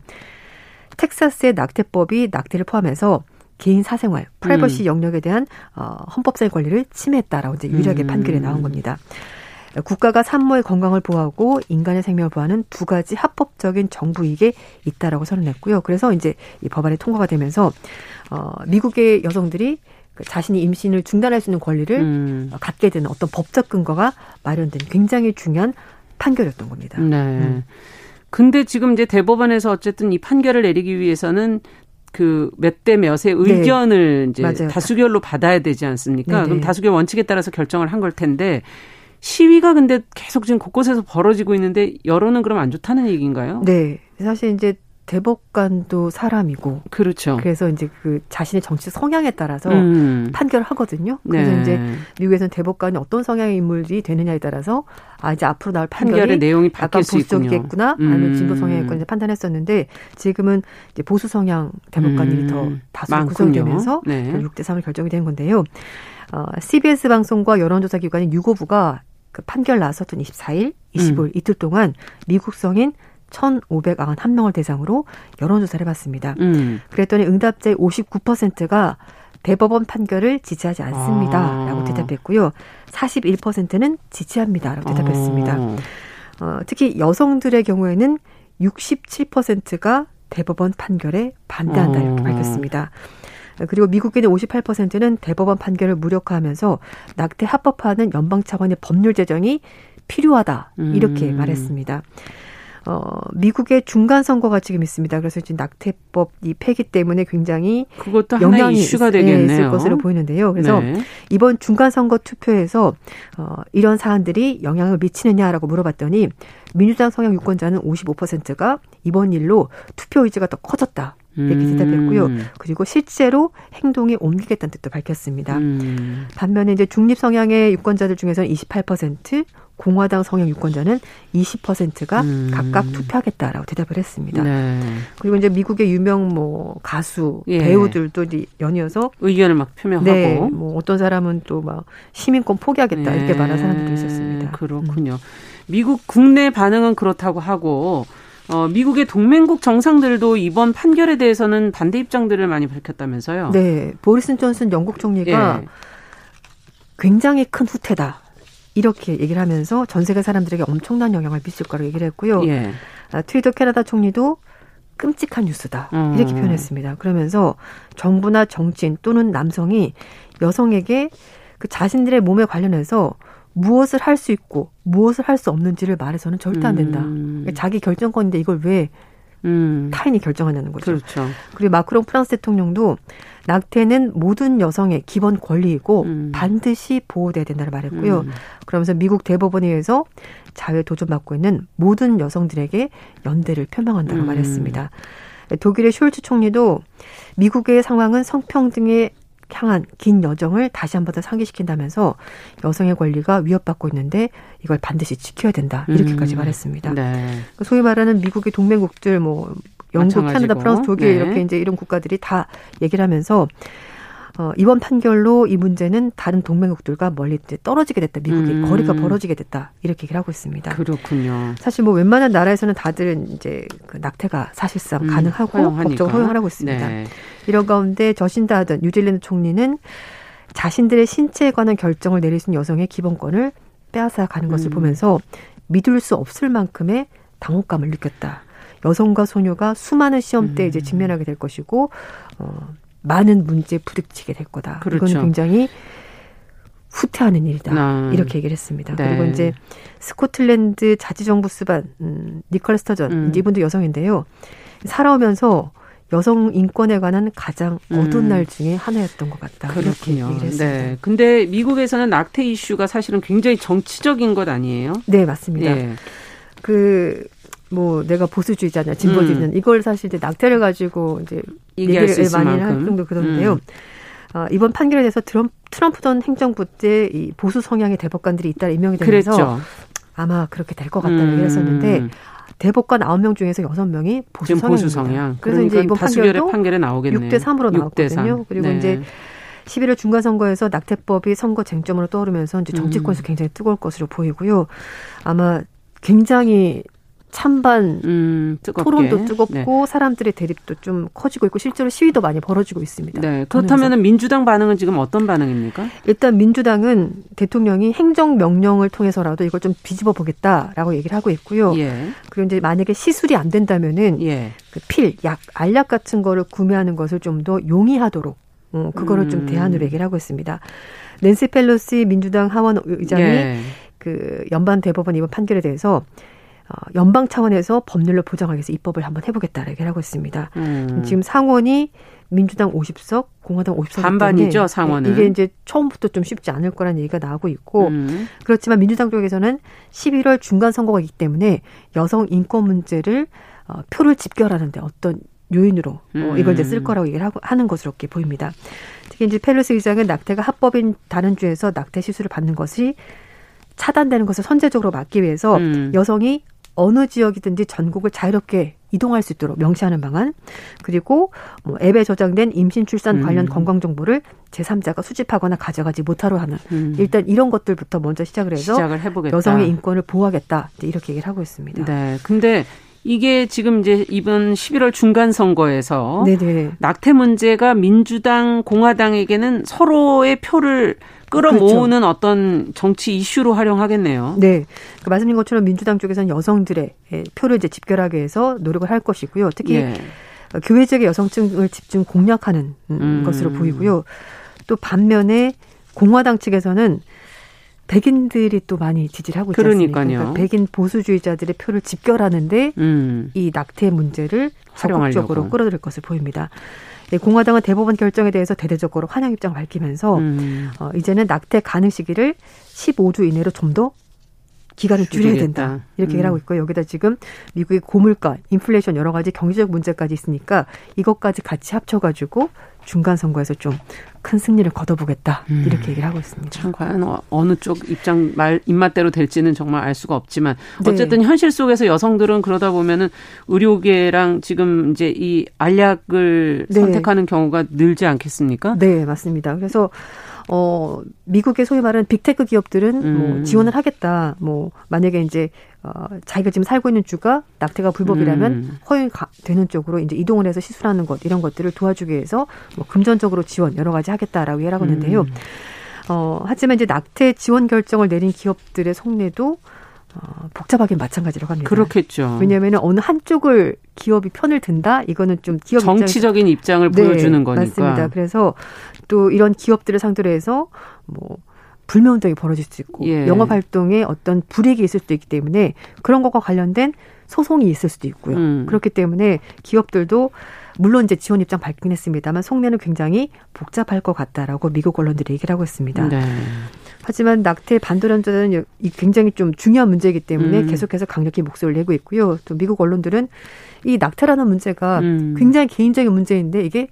텍사스의 낙태법이 낙태를 포함해서 개인 사생활, 프라이버시 음. 영역에 대한 어, 헌법상의 권리를 침해했다라고 이제 유일하게 음. 판결이 나온 겁니다. 국가가 산모의 건강을 보호하고 인간의 생명을 보호하는 두 가지 합법적인 정부 이익에 있다라고 선언했고요. 그래서 이제 이 법안이 통과가 되면서 어 미국의 여성들이 그 자신이 임신을 중단할 수 있는 권리를 음. 갖게 되는 어떤 법적 근거가 마련된 굉장히 중요한 판결이었던 겁니다. 네. 음. 근데 지금 이제 대법원에서 어쨌든 이 판결을 내리기 위해서는 그 몇 대 몇의 네. 의견을 네. 이제 맞아요. 다수결로 받아야 되지 않습니까? 네네. 그럼 다수결 원칙에 따라서 결정을 한 걸 텐데 시위가 근데 계속 지금 곳곳에서 벌어지고 있는데 여론은 그럼 안 좋다는 얘기인가요? 네. 사실 이제 대법관도 사람이고 그렇죠. 그래서 이제 그 자신의 정치 성향에 따라서 음. 판결을 하거든요. 그래서 네. 이제 미국에서는 대법관이 어떤 성향의 인물이 되느냐에 따라서 아 이제 앞으로 나올 판결의 내용이 바뀔 수 보수적이겠구나 음. 아니면 진보 성향이겠구나 판단했었는데 지금은 이제 보수 성향 대법관이 음. 더 다수 구성되면서 네. 6대 3을 결정이 된 건데요. 어, CBS 방송과 여론조사 기관인 유고부가 그 판결 나왔었던 24일, 25일 음. 이틀 동안 미국 성인 1,591명을 대상으로 여론조사를 해봤습니다. 음. 그랬더니 응답자의 59%가 대법원 판결을 지지하지 않습니다라고 아. 대답했고요. 41%는 지지합니다 라고 대답했습니다. 아. 어, 특히 여성들의 경우에는 67%가 대법원 판결에 반대한다 이렇게 아. 밝혔습니다. 그리고 미국인의 58%는 대법원 판결을 무력화하면서 낙태 합법화하는 연방 차원의 법률 제정이 필요하다 이렇게 음. 말했습니다. 어, 미국의 중간 선거가 지금 있습니다. 그래서 지금 낙태법 이 폐기 때문에 굉장히 그것도 영향이 이슈가 되겠네요. 있을 것으로 보이는데요. 그래서 네. 이번 중간 선거 투표에서 어, 이런 사안들이 영향을 미치느냐라고 물어봤더니 민주당 성향 유권자는 55%가 이번 일로 투표 의지가 더 커졌다. 이렇게 대답했고요. 음. 그리고 실제로 행동에 옮기겠다는 뜻도 밝혔습니다. 음. 반면에 이제 중립 성향의 유권자들 중에서는 28%, 공화당 성향 유권자는 20%가 음. 각각 투표하겠다라고 대답을 했습니다. 네. 그리고 이제 미국의 유명 뭐 가수, 예. 배우들도 연이어서 의견을 막 표명하고 네, 뭐 어떤 사람은 또 막 시민권 포기하겠다 네. 이렇게 말한 사람들도 있었습니다. 그렇군요. 음. 미국 국내 반응은 그렇다고 하고 어, 미국의 동맹국 정상들도 이번 판결에 대해서는 반대 입장들을 많이 밝혔다면서요? 네. 보리슨 존슨 영국 총리가 예. 굉장히 큰 후퇴다. 이렇게 얘기를 하면서 전 세계 사람들에게 엄청난 영향을 미칠 거라고 얘기를 했고요. 예. 아, 트위터 캐나다 총리도 끔찍한 뉴스다. 이렇게 음. 표현했습니다. 그러면서 정부나 정치인 또는 남성이 여성에게 그 자신들의 몸에 관련해서 무엇을 할 수 있고 무엇을 할 수 없는지를 말해서는 절대 안 된다. 음. 그러니까 자기 결정권인데 이걸 왜 음. 타인이 결정하냐는 거죠. 그렇죠. 그리고 마크롱 프랑스 대통령도 낙태는 모든 여성의 기본 권리이고 음. 반드시 보호돼야 된다고 말했고요. 음. 그러면서 미국 대법원에 의해서 자유에 도전받고 있는 모든 여성들에게 연대를 표명한다고 음. 말했습니다. 독일의 숄츠 총리도 미국의 상황은 성평등에 향한 긴 여정을 다시 한 번 더 상기시킨다면서 여성의 권리가 위협받고 있는데 이걸 반드시 지켜야 된다 이렇게까지 음. 말했습니다. 네. 소위 말하는 미국의 동맹국들 뭐 영국, 마찬가지고. 캐나다, 프랑스, 독일 네. 이렇게 이제 이런 국가들이 다 얘기를 하면서 어, 이번 판결로 이 문제는 다른 동맹국들과 멀리 떨어지게 됐다. 미국이 음. 거리가 벌어지게 됐다. 이렇게 얘기를 하고 있습니다. 그렇군요. 사실 뭐 웬만한 나라에서는 다들 이제 그 낙태가 사실상 음, 가능하고 허용하니까. 법적으로 허용하고 있습니다. 네. 이런 가운데 저신다 하던 뉴질랜드 총리는 자신들의 신체에 관한 결정을 내릴 수 있는 여성의 기본권을 빼앗아 가는 것을 음. 보면서 믿을 수 없을 만큼의 당혹감을 느꼈다. 여성과 소녀가 수많은 시험대에 음. 이제 직면하게 될 것이고 어 많은 문제에 부딪히게 될 거다. 그렇죠. 이거는 굉장히 후퇴하는 일이다. 아. 이렇게 얘기를 했습니다. 네. 그리고 이제 스코틀랜드 자치정부 수반 음, 니컬 스터전 음. 이분도 여성인데요. 살아오면서 여성 인권에 관한 가장 어두운 음. 날 중에 하나였던 것 같다. 그렇군요. 이렇게 얘기를 네. 근데 미국에서는 낙태 이슈가 사실은 굉장히 정치적인 것 아니에요? 네, 맞습니다. 네. 그 뭐 내가 보수주의자냐 진보주의자냐 음. 이걸 사실 이제 낙태를 가지고 이제 얘기를 많이 할 정도 그런데요. 음. 어, 이번 판결에 대해서 트럼프, 트럼프 전 행정부 때 이 보수 성향의 대법관들이 잇따라 임명이 되면서 그랬죠. 아마 그렇게 될 것 같다는 음. 얘기를 했었는데 대법관 9명 중에서 6명이 보수. 보수 성향. 그래서 그러니까 이제 이번 판결도 판결에 나오겠네요. 6대 3으로 6대 나왔거든요. 3. 그리고 네. 이제 11월 중간 선거에서 낙태법이 선거 쟁점으로 떠오르면서 이제 정치권에서 음. 굉장히 뜨거울 것으로 보이고요. 아마 굉장히 찬반 음, 토론도 뜨겁고 네. 사람들의 대립도 좀 커지고 있고 실제로 시위도 많이 벌어지고 있습니다. 네. 그렇다면 민주당 반응은 지금 어떤 반응입니까? 일단 민주당은 대통령이 행정 명령을 통해서라도 이걸 좀 뒤집어 보겠다라고 얘기를 하고 있고요. 예. 그리고 이제 만약에 시술이 안 된다면은 예. 그 필, 약, 알약 같은 거를 구매하는 것을 좀 더 용이하도록 어, 그거를 음. 좀 대안으로 얘기를 하고 있습니다. 낸시 펠로시 민주당 하원 의장이 예. 그 연방 대법원 이번 판결에 대해서 어, 연방 차원에서 법률로 보장하기 위해서 입법을 한번 해보겠다라고 얘기를 하고 있습니다. 음. 지금 상원이 민주당 50석, 공화당 50석 반반이죠 상원은 이게 이제 처음부터 좀 쉽지 않을 거라는 얘기가 나오고 있고 음. 그렇지만 민주당 쪽에서는 11월 중간 선거가 있기 때문에 여성 인권 문제를 어, 표를 집결하는데 어떤 요인으로 음. 어, 이걸 이제 쓸 음. 거라고 얘기를 하고 하는 것으로 이렇게 보입니다. 특히 이제 펠로시 의장은 낙태가 합법인 다른 주에서 낙태 시술을 받는 것이 차단되는 것을 선제적으로 막기 위해서 음. 여성이 어느 지역이든지 전국을 자유롭게 이동할 수 있도록 명시하는 방안 그리고 뭐 앱에 저장된 임신 출산 관련 음. 건강 정보를 제3자가 수집하거나 가져가지 못하도록 하는 음. 일단 이런 것들부터 먼저 시작을 해서 시작을. 여성의 인권을 보호하겠다 이렇게 얘기를 하고 있습니다. 네. 근데 이게 지금 이제 이번 11월 중간 선거에서 네네. 낙태 문제가 민주당 공화당에게는 서로의 표를 끌어모으는 그렇죠. 어떤 정치 이슈로 활용하겠네요. 네. 그 말씀드린 것처럼 민주당 쪽에서는 여성들의 예, 표를 이제 집결하기 위해서 노력을 할 것이고요. 특히 예. 교회 적의 여성층을 집중 공략하는 음. 것으로 보이고요. 또 반면에 공화당 측에서는 백인들이 또 많이 지지를 하고 있지 않습니까? 그러니까 백인 보수주의자들의 표를 집결하는데 음. 이 낙태 문제를 적극적으로 끌어들일 것을 보입니다. 네, 공화당은 대법원 결정에 대해서 대대적으로 환영 입장을 밝히면서 음. 어, 이제는 낙태 가능 시기를 15주 이내로 좀 더 기간을 줄여야 된다. 이렇게 얘기를 음. 하고 있고요. 여기다 지금 미국의 고물가, 인플레이션 여러 가지 경제적 문제까지 있으니까 이것까지 같이 합쳐가지고 중간 선거에서 좀 큰 승리를 거둬보겠다 음. 이렇게 얘기를 하고 있습니다. 참 과연 어, 어느 쪽 입장 말 입맛대로 될지는 정말 알 수가 없지만 네. 어쨌든 네. 현실 속에서 여성들은 그러다 보면은 의료계랑 지금 이제 이 알약을 네. 선택하는 경우가 늘지 않겠습니까? 네 맞습니다. 그래서 어, 미국의 소위 말하는 빅테크 기업들은 뭐 음. 뭐 지원을 하겠다. 뭐 만약에 이제 어, 자기가 지금 살고 있는 주가 낙태가 불법이라면 음. 허용되는 쪽으로 이제 이동을 해서 시술하는 것 이런 것들을 도와주기 위해서 뭐 금전적으로 지원 여러 가지 하겠다라고 얘기하고 있는데요. 음. 어, 하지만 이제 낙태 지원 결정을 내린 기업들의 속내도 어, 복잡하긴 마찬가지라고 합니다. 그렇겠죠. 왜냐하면 어느 한쪽을 기업이 편을 든다? 이거는 좀 기업 정치적인 입장을 네, 보여주는 거니까. 맞습니다. 그래서 또 이런 기업들을 상대로 해서 뭐 불매 운동이 벌어질 수 있고 예. 영업 활동에 어떤 불이익이 있을 수도 있기 때문에 그런 것과 관련된 소송이 있을 수도 있고요. 음. 그렇기 때문에 기업들도 물론 이제 지원 입장 밝긴 했습니다만 속내는 굉장히 복잡할 것 같다라고 미국 언론들이 얘기를 하고 있습니다. 네. 하지만 낙태 반도련자는 굉장히 좀 중요한 문제이기 때문에 음. 계속해서 강력히 목소리를 내고 있고요. 또 미국 언론들은 이 낙태라는 문제가 음. 굉장히 개인적인 문제인데 이게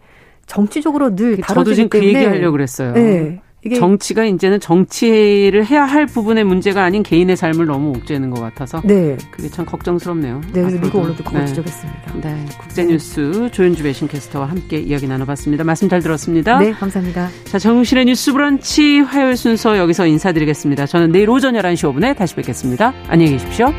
정치적으로 늘 다뤄지기 저도 지금 그 얘기 하려고 그랬어요. 네. 정치가 이제는 정치를 해야 할 부분의 문제가 아닌 개인의 삶을 너무 옥죄는 것 같아서 네. 그게 참 걱정스럽네요. 네, 그래서 미국 언론도 그걸 네. 지적했습니다. 네, 국제뉴스 조윤주 배신캐스터와 함께 이야기 나눠봤습니다. 말씀 잘 들었습니다. 네, 감사합니다. 자, 정용실의 뉴스 브런치 화요일 순서 여기서 인사드리겠습니다. 저는 내일 오전 11시 5분에 다시 뵙겠습니다. 안녕히 계십시오.